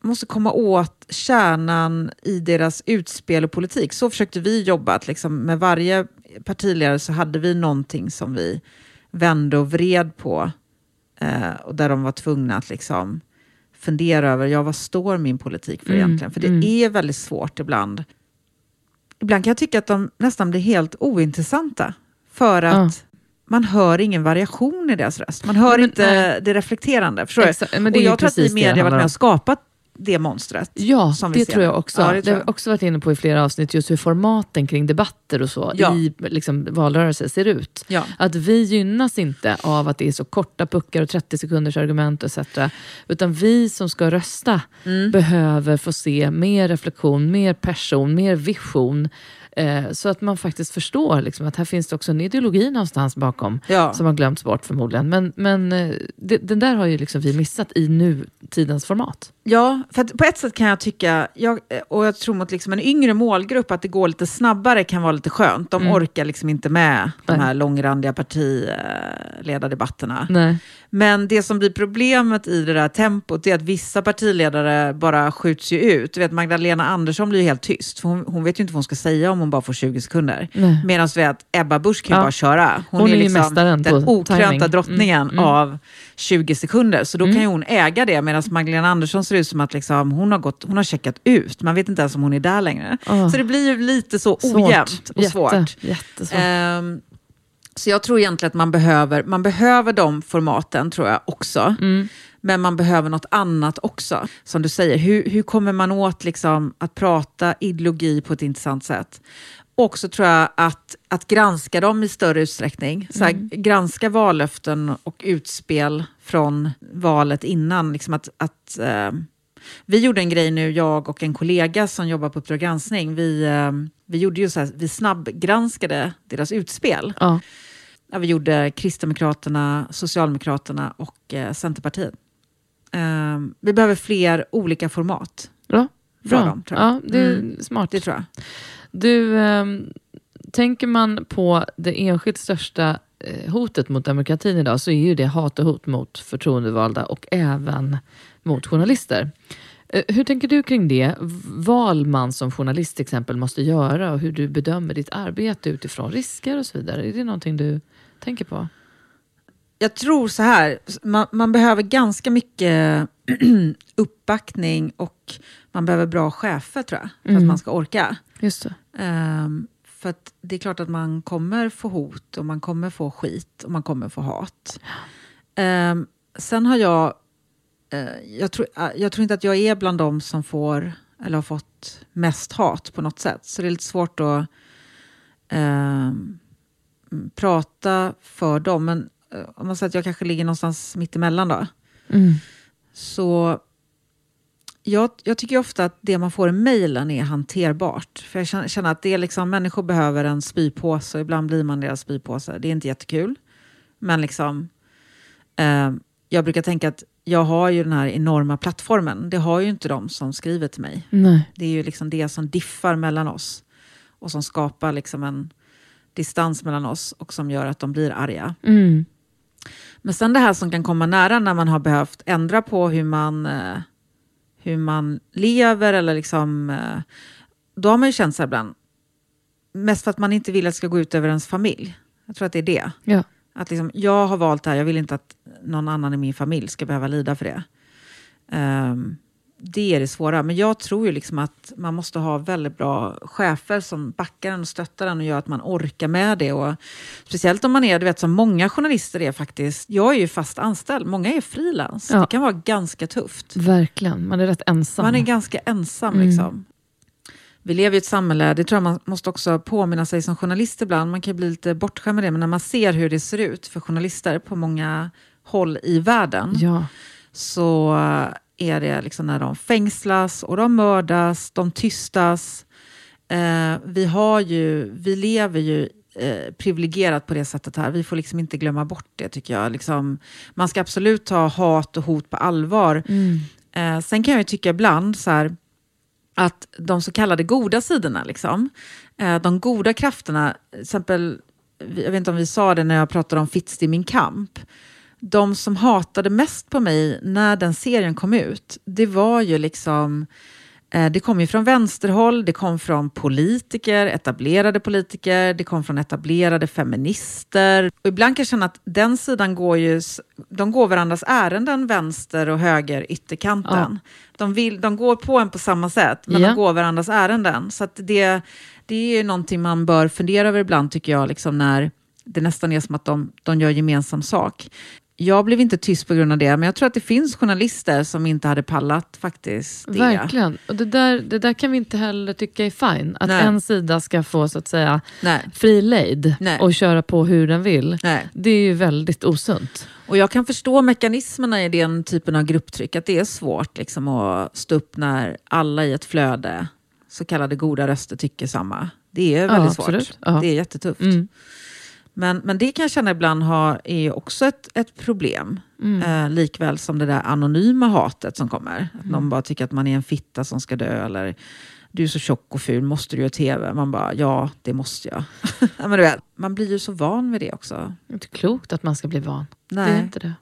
måste komma åt kärnan i deras utspel och politik. Så försökte vi jobba, att liksom med varje partiledare så hade vi någonting som vi vände och vred på. Eh, och där de var tvungna att liksom fundera över, ja vad står min politik för Mm, egentligen? För det mm. är väldigt svårt ibland. Ibland kan jag tycka att de nästan blir helt ointressanta. För att. Man hör ingen variation i deras röst. Man hör Men, inte nej. det reflekterande. Förstår? Exakt, men det och jag tror att vi media har varit med och skapat det monstret. Ja, som vi det ser. tror jag också. Ja, det det har jag också varit inne på i flera avsnitt, just hur formaten kring debatter och så Ja. i liksom, valrörelser ser ut. Ja. Att vi gynnas inte av att det är så korta puckar och 30 sekunders argument etc. Utan vi som ska rösta Mm. behöver få se mer reflektion, mer person, mer vision. Eh, så att man faktiskt förstår liksom, att här finns det också en ideologi någonstans bakom Ja. som har glömts bort förmodligen. Men, men eh, det, den där har ju liksom vi missat i nutidens format. Ja, för på ett sätt kan jag tycka, jag, och jag tror mot liksom en yngre målgrupp, att det går lite snabbare kan vara lite skönt. De Mm. orkar liksom inte med de Nej. här långrandiga partiledardebatterna. Nej. Men det som blir problemet i det där tempot är att vissa partiledare bara skjuts ju ut. Du vet, Magdalena Andersson blir ju helt tyst, hon, hon vet ju inte vad hon ska säga om hon bara får 20 sekunder. Nej. Medan vet Ebba Busch kan ju Ja. bara köra. Hon, Hon är, är liksom den okrönta timing. drottningen Mm, mm. av 20 sekunder. Så då Mm. kan ju hon äga det, medan Magdalena Andersson ser ut som att liksom, hon, har gått, hon har checkat ut. Man vet inte ens om hon är där längre. Åh. Så det blir ju lite så Svårt. ojämnt och Jätte, svårt. Jättesvårt. Ehm, så jag tror egentligen att man behöver, man behöver de formaten, tror jag också. Mm. Men man behöver något annat också. Som du säger, hur, hur kommer man åt liksom, att prata ideologi på ett intressant sätt? Och så tror jag att, att granska dem i större utsträckning. Så här, Granska vallöften och utspel från valet innan. Liksom att, att, eh, vi gjorde en grej nu, jag och en kollega som jobbar på Uppdrag granskning. Vi, eh, vi, gjorde ju så här, vi snabbgranskade deras utspel. Ja. Ja, vi gjorde Kristdemokraterna, Socialdemokraterna och eh, Centerpartiet. Ehm, vi behöver fler olika format. Bra. För Bra. dem, tror jag. Ja, det är Mm. smart. Det tror jag. Du, ehm, tänker man på det enskilt största eh, hotet mot demokratin idag så är ju det hat och hot mot förtroendevalda och även mot journalister. Eh, Hur tänker du kring det? Val man som journalist till exempel måste göra och hur du bedömer ditt arbete utifrån risker och så vidare. Är det någonting du tänker på? Jag tror så här, man, man behöver ganska mycket (clears throat) uppbackning och man behöver bra chefer tror jag, för att Mm. man ska orka. Just. Ehm, för att det är klart att man kommer få hot och man kommer få skit och man kommer få hat. Ehm, sen har jag, jag, tror, eh, jag tror inte att jag är bland dem som får, eller har fått mest hat på något sätt. Så det är lite svårt att mm, prata för dem. Men eh, om man säger att jag kanske ligger någonstans mitt emellan då. Mm. Så jag, jag tycker ofta att det man får i mejlen är hanterbart. För jag känner, känner att det är liksom, människor behöver en spypåse och ibland blir man deras spypåse. Det är inte jättekul. Men liksom, eh, jag brukar tänka att jag har ju den här enorma plattformen. Det har ju inte de som skriver till mig. Nej. Det är ju liksom det som diffar mellan oss och som skapar liksom en distans mellan oss och som gör att de blir arga. Mm. Men sen det här som kan komma nära när man har behövt ändra på hur man, eh, hur man lever eller liksom, eh, då har man ju känt så här ibland, mest för att man inte vill att det ska gå ut över ens familj. Jag tror att det är det. Ja. Att liksom, jag har valt det här, jag vill inte att någon annan i min familj ska behöva lida för det. Ehm, det är det svåra. Men jag tror ju liksom att man måste ha väldigt bra chefer som backar en och stöttar en och gör att man orkar med det. Och speciellt om man är, du vet som många journalister är faktiskt, jag är ju fast anställd, många är frilans. Ja. Det kan vara ganska tufft. Verkligen. Man är rätt ensam. Man är ganska ensam. Mm. Liksom. Vi lever i ett samhälle, det tror jag man måste också påminna sig som journalist ibland, man kan bli lite bortskämd med det, men när man ser hur det ser ut för journalister på många håll i världen, Ja. så är det liksom när de fängslas och de mördas, de tystas. Eh, vi, har ju, vi lever ju eh, privilegierat på det sättet här. Vi får liksom inte glömma bort det tycker jag. Liksom, man ska absolut ta hat och hot på allvar. Mm. Eh, sen kan jag tycka ibland så här, att de så kallade goda sidorna, liksom, eh, de goda krafterna, till exempel, jag vet inte om vi sa det när jag pratade om Fitz i min kamp, de som hatade mest på mig när den serien kom ut, det var ju liksom eh, det kom ju från vänsterhåll, det kom från politiker, etablerade politiker, det kom från etablerade feminister. Och ibland kan jag känna att den sidan går ju, de går varandras ärenden, vänster och höger ytterkanten. De, vill, de går på en på samma sätt, men Ja. de går varandras ärenden. Så att det, det är ju någonting man bör fundera över ibland tycker jag, liksom när det nästan är som att de, de gör gemensam sak. Jag blev inte tyst på grund av det, men jag tror att det finns journalister som inte hade pallat faktiskt det. Verkligen. Och det, där, det där kan vi inte heller tycka är fine. Att Nej. en sida ska få så att säga Nej. fri lejd och köra på hur den vill. Nej. Det är ju väldigt osunt. Och jag kan förstå mekanismerna i den typen av grupptryck, att det är svårt liksom, att stå upp när alla i ett flöde, så kallade goda röster, tycker samma. Det är Ja, väldigt svårt. absolut. Ja. Det är jättetufft. Mm. Men, men det kan jag känna ibland har, är också ett, ett problem. Mm. Eh, likväl som det där anonyma hatet som kommer. Att Mm. någon bara tycker att man är en fitta som ska dö. Eller du är så tjock och ful, måste du göra tv? Man bara, ja, det måste jag. (laughs) ja, men du vet, man blir ju så van vid det också. Det är inte klokt att man ska bli van. Nej. Det är inte det.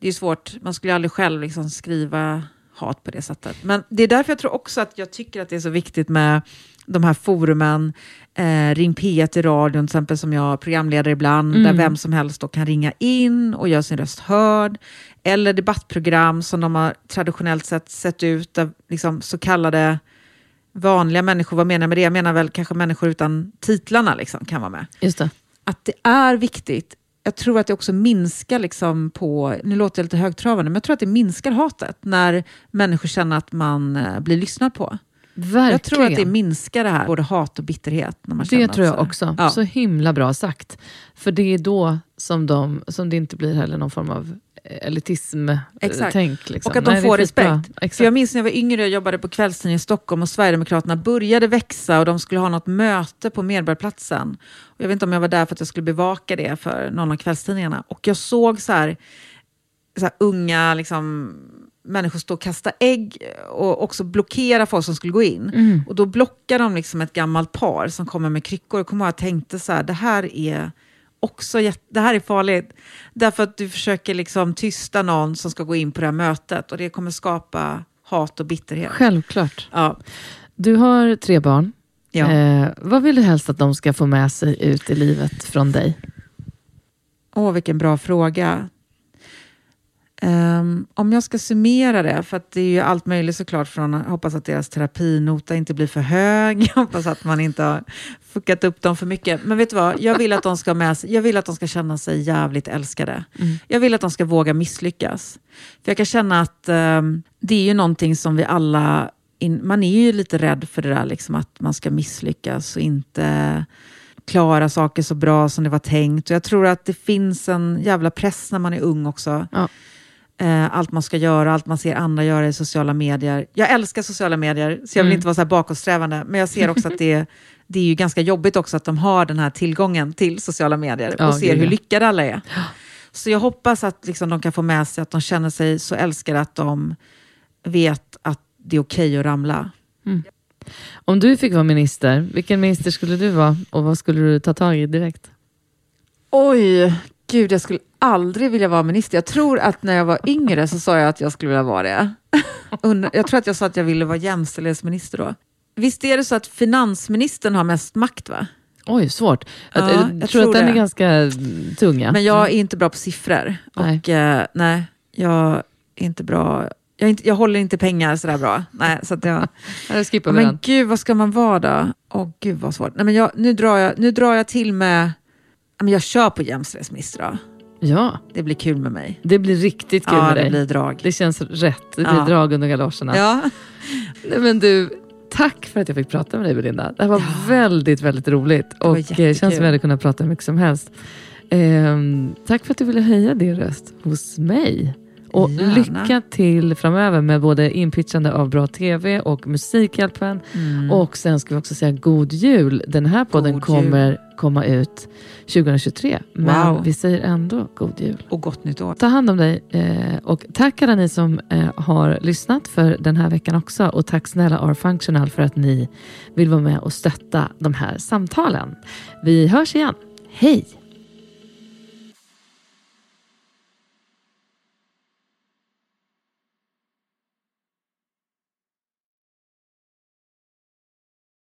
Det är svårt, man skulle aldrig själv liksom skriva hat på det sättet. Men det är därför jag tror också att jag tycker att det är så viktigt med de här forumen, eh, Ring P1 i radion till exempel som jag programleder ibland, Mm. där vem som helst då kan ringa in och göra sin röst hörd. Eller debattprogram som de har traditionellt sett sett ut, där liksom så kallade vanliga människor, vad menar jag med det? Jag menar väl kanske människor utan titlarna liksom, kan vara med Just det. att det är viktigt. Jag tror att det också minskar liksom på, nu låter jag lite högtravande, men jag tror att det minskar hatet när människor känner att man eh, blir lyssnad på. Verkligen. Jag tror att det minskar det här, både hat och bitterhet. När man Det tror jag att så- också. Ja. Så himla bra sagt. För det är då som, de, som det inte blir heller någon form av Exakt. elitism-tänk. Liksom. Och att de Nej, får respekt. För jag minns när jag var yngre och jobbade på kvällstidningen i Stockholm och Sverigedemokraterna började växa och de skulle ha något möte på Medborgarplatsen. Och jag vet inte om jag var där för att jag skulle bevaka det för någon av kvällstidningarna. Och jag såg så här, så här unga liksom, människor stå och kasta ägg och också blockera folk som skulle gå in. Mm. Och då blockar de liksom ett gammalt par som kommer med kryckor. Och kommer ihåg, jag tänkte så här, det här är också jätte, det här är farligt. Därför att du försöker liksom tysta någon som ska gå in på det här mötet. Och det kommer skapa hat och bitterhet. Självklart. Ja. Du har tre barn. Ja. Eh, vad vill du helst att de ska få med sig ut i livet från dig? Åh, vilken bra fråga. Ehm, om jag ska summera det, för att det är ju allt möjligt såklart från hoppas att deras terapinota inte blir för hög, jag (laughs) hoppas att man inte har fuckat upp dem för mycket. Men vet du vad, jag vill att de ska med jag vill att de ska känna sig jävligt älskade. Jag vill att de ska våga misslyckas. För jag kan känna att ehm, det är ju någonting som vi alla, in, man är ju lite rädd för det där, liksom, att man ska misslyckas och inte klara saker så bra som det var tänkt. Och jag tror att det finns en jävla press när man är ung också. Ja. Eh, allt man ska göra, allt man ser andra göra i sociala medier. Jag älskar sociala medier, så jag vill Mm. inte vara så här bakåtsträvande. Men jag ser också att det, det är ju ganska jobbigt också att de har den här tillgången till sociala medier och ser gud, hur lyckade alla är. Så jag hoppas att liksom, de kan få med sig att de känner sig så älskade att de vet att det är okej att ramla. Om du fick vara minister, vilken minister skulle du vara och vad skulle du ta tag i direkt? Oj, gud jag skulle aldrig vilja vara minister. Jag tror att när jag var yngre så sa jag att jag skulle vilja vara det. (laughs) Jag tror att jag sa att jag ville vara jämställdhetsminister då. Visst är det så att finansministern har mest makt va? Oj, svårt. Ja, jag, jag tror tror att den är det. ganska mm, tung. Ja. Men jag är inte bra på siffror. Nej. Och eh, nej, jag är inte bra. Jag, är inte, jag håller inte pengar sådär bra. Nej, så att jag, (laughs) Eller skippar men den. gud, vad ska man vara då? Åh gud vad svårt. Nej, men jag, nu, drar jag, nu drar jag till med, men jag kör på jämställdhetsminister då. Ja, Det blir kul med mig. det blir riktigt kul Ja, med det dig. blir drag. Det känns rätt. Det blir Ja. drag under galoscherna. Ja. Nej, men du, tack för att jag fick prata med dig Belinda. Det här var väldigt, väldigt roligt. var Och eh, det känns som vi hade kunnat prata hur mycket som helst. Ehm, tack för att du ville höja din röst hos mig. Och Gärna. lycka till framöver med både inpitchande av bra TV och Musikhjälpen. Och sen ska vi också säga god jul. Den här podden Mm. God kommer komma ut 2023. Men Wow. vi säger ändå god jul. Och gott nytt år. Ta hand om dig eh, och tack alla ni som eh, har lyssnat för den här veckan också. Och tack snälla R-Functional för att ni vill vara med och stötta de här samtalen. Vi hörs igen. Hej!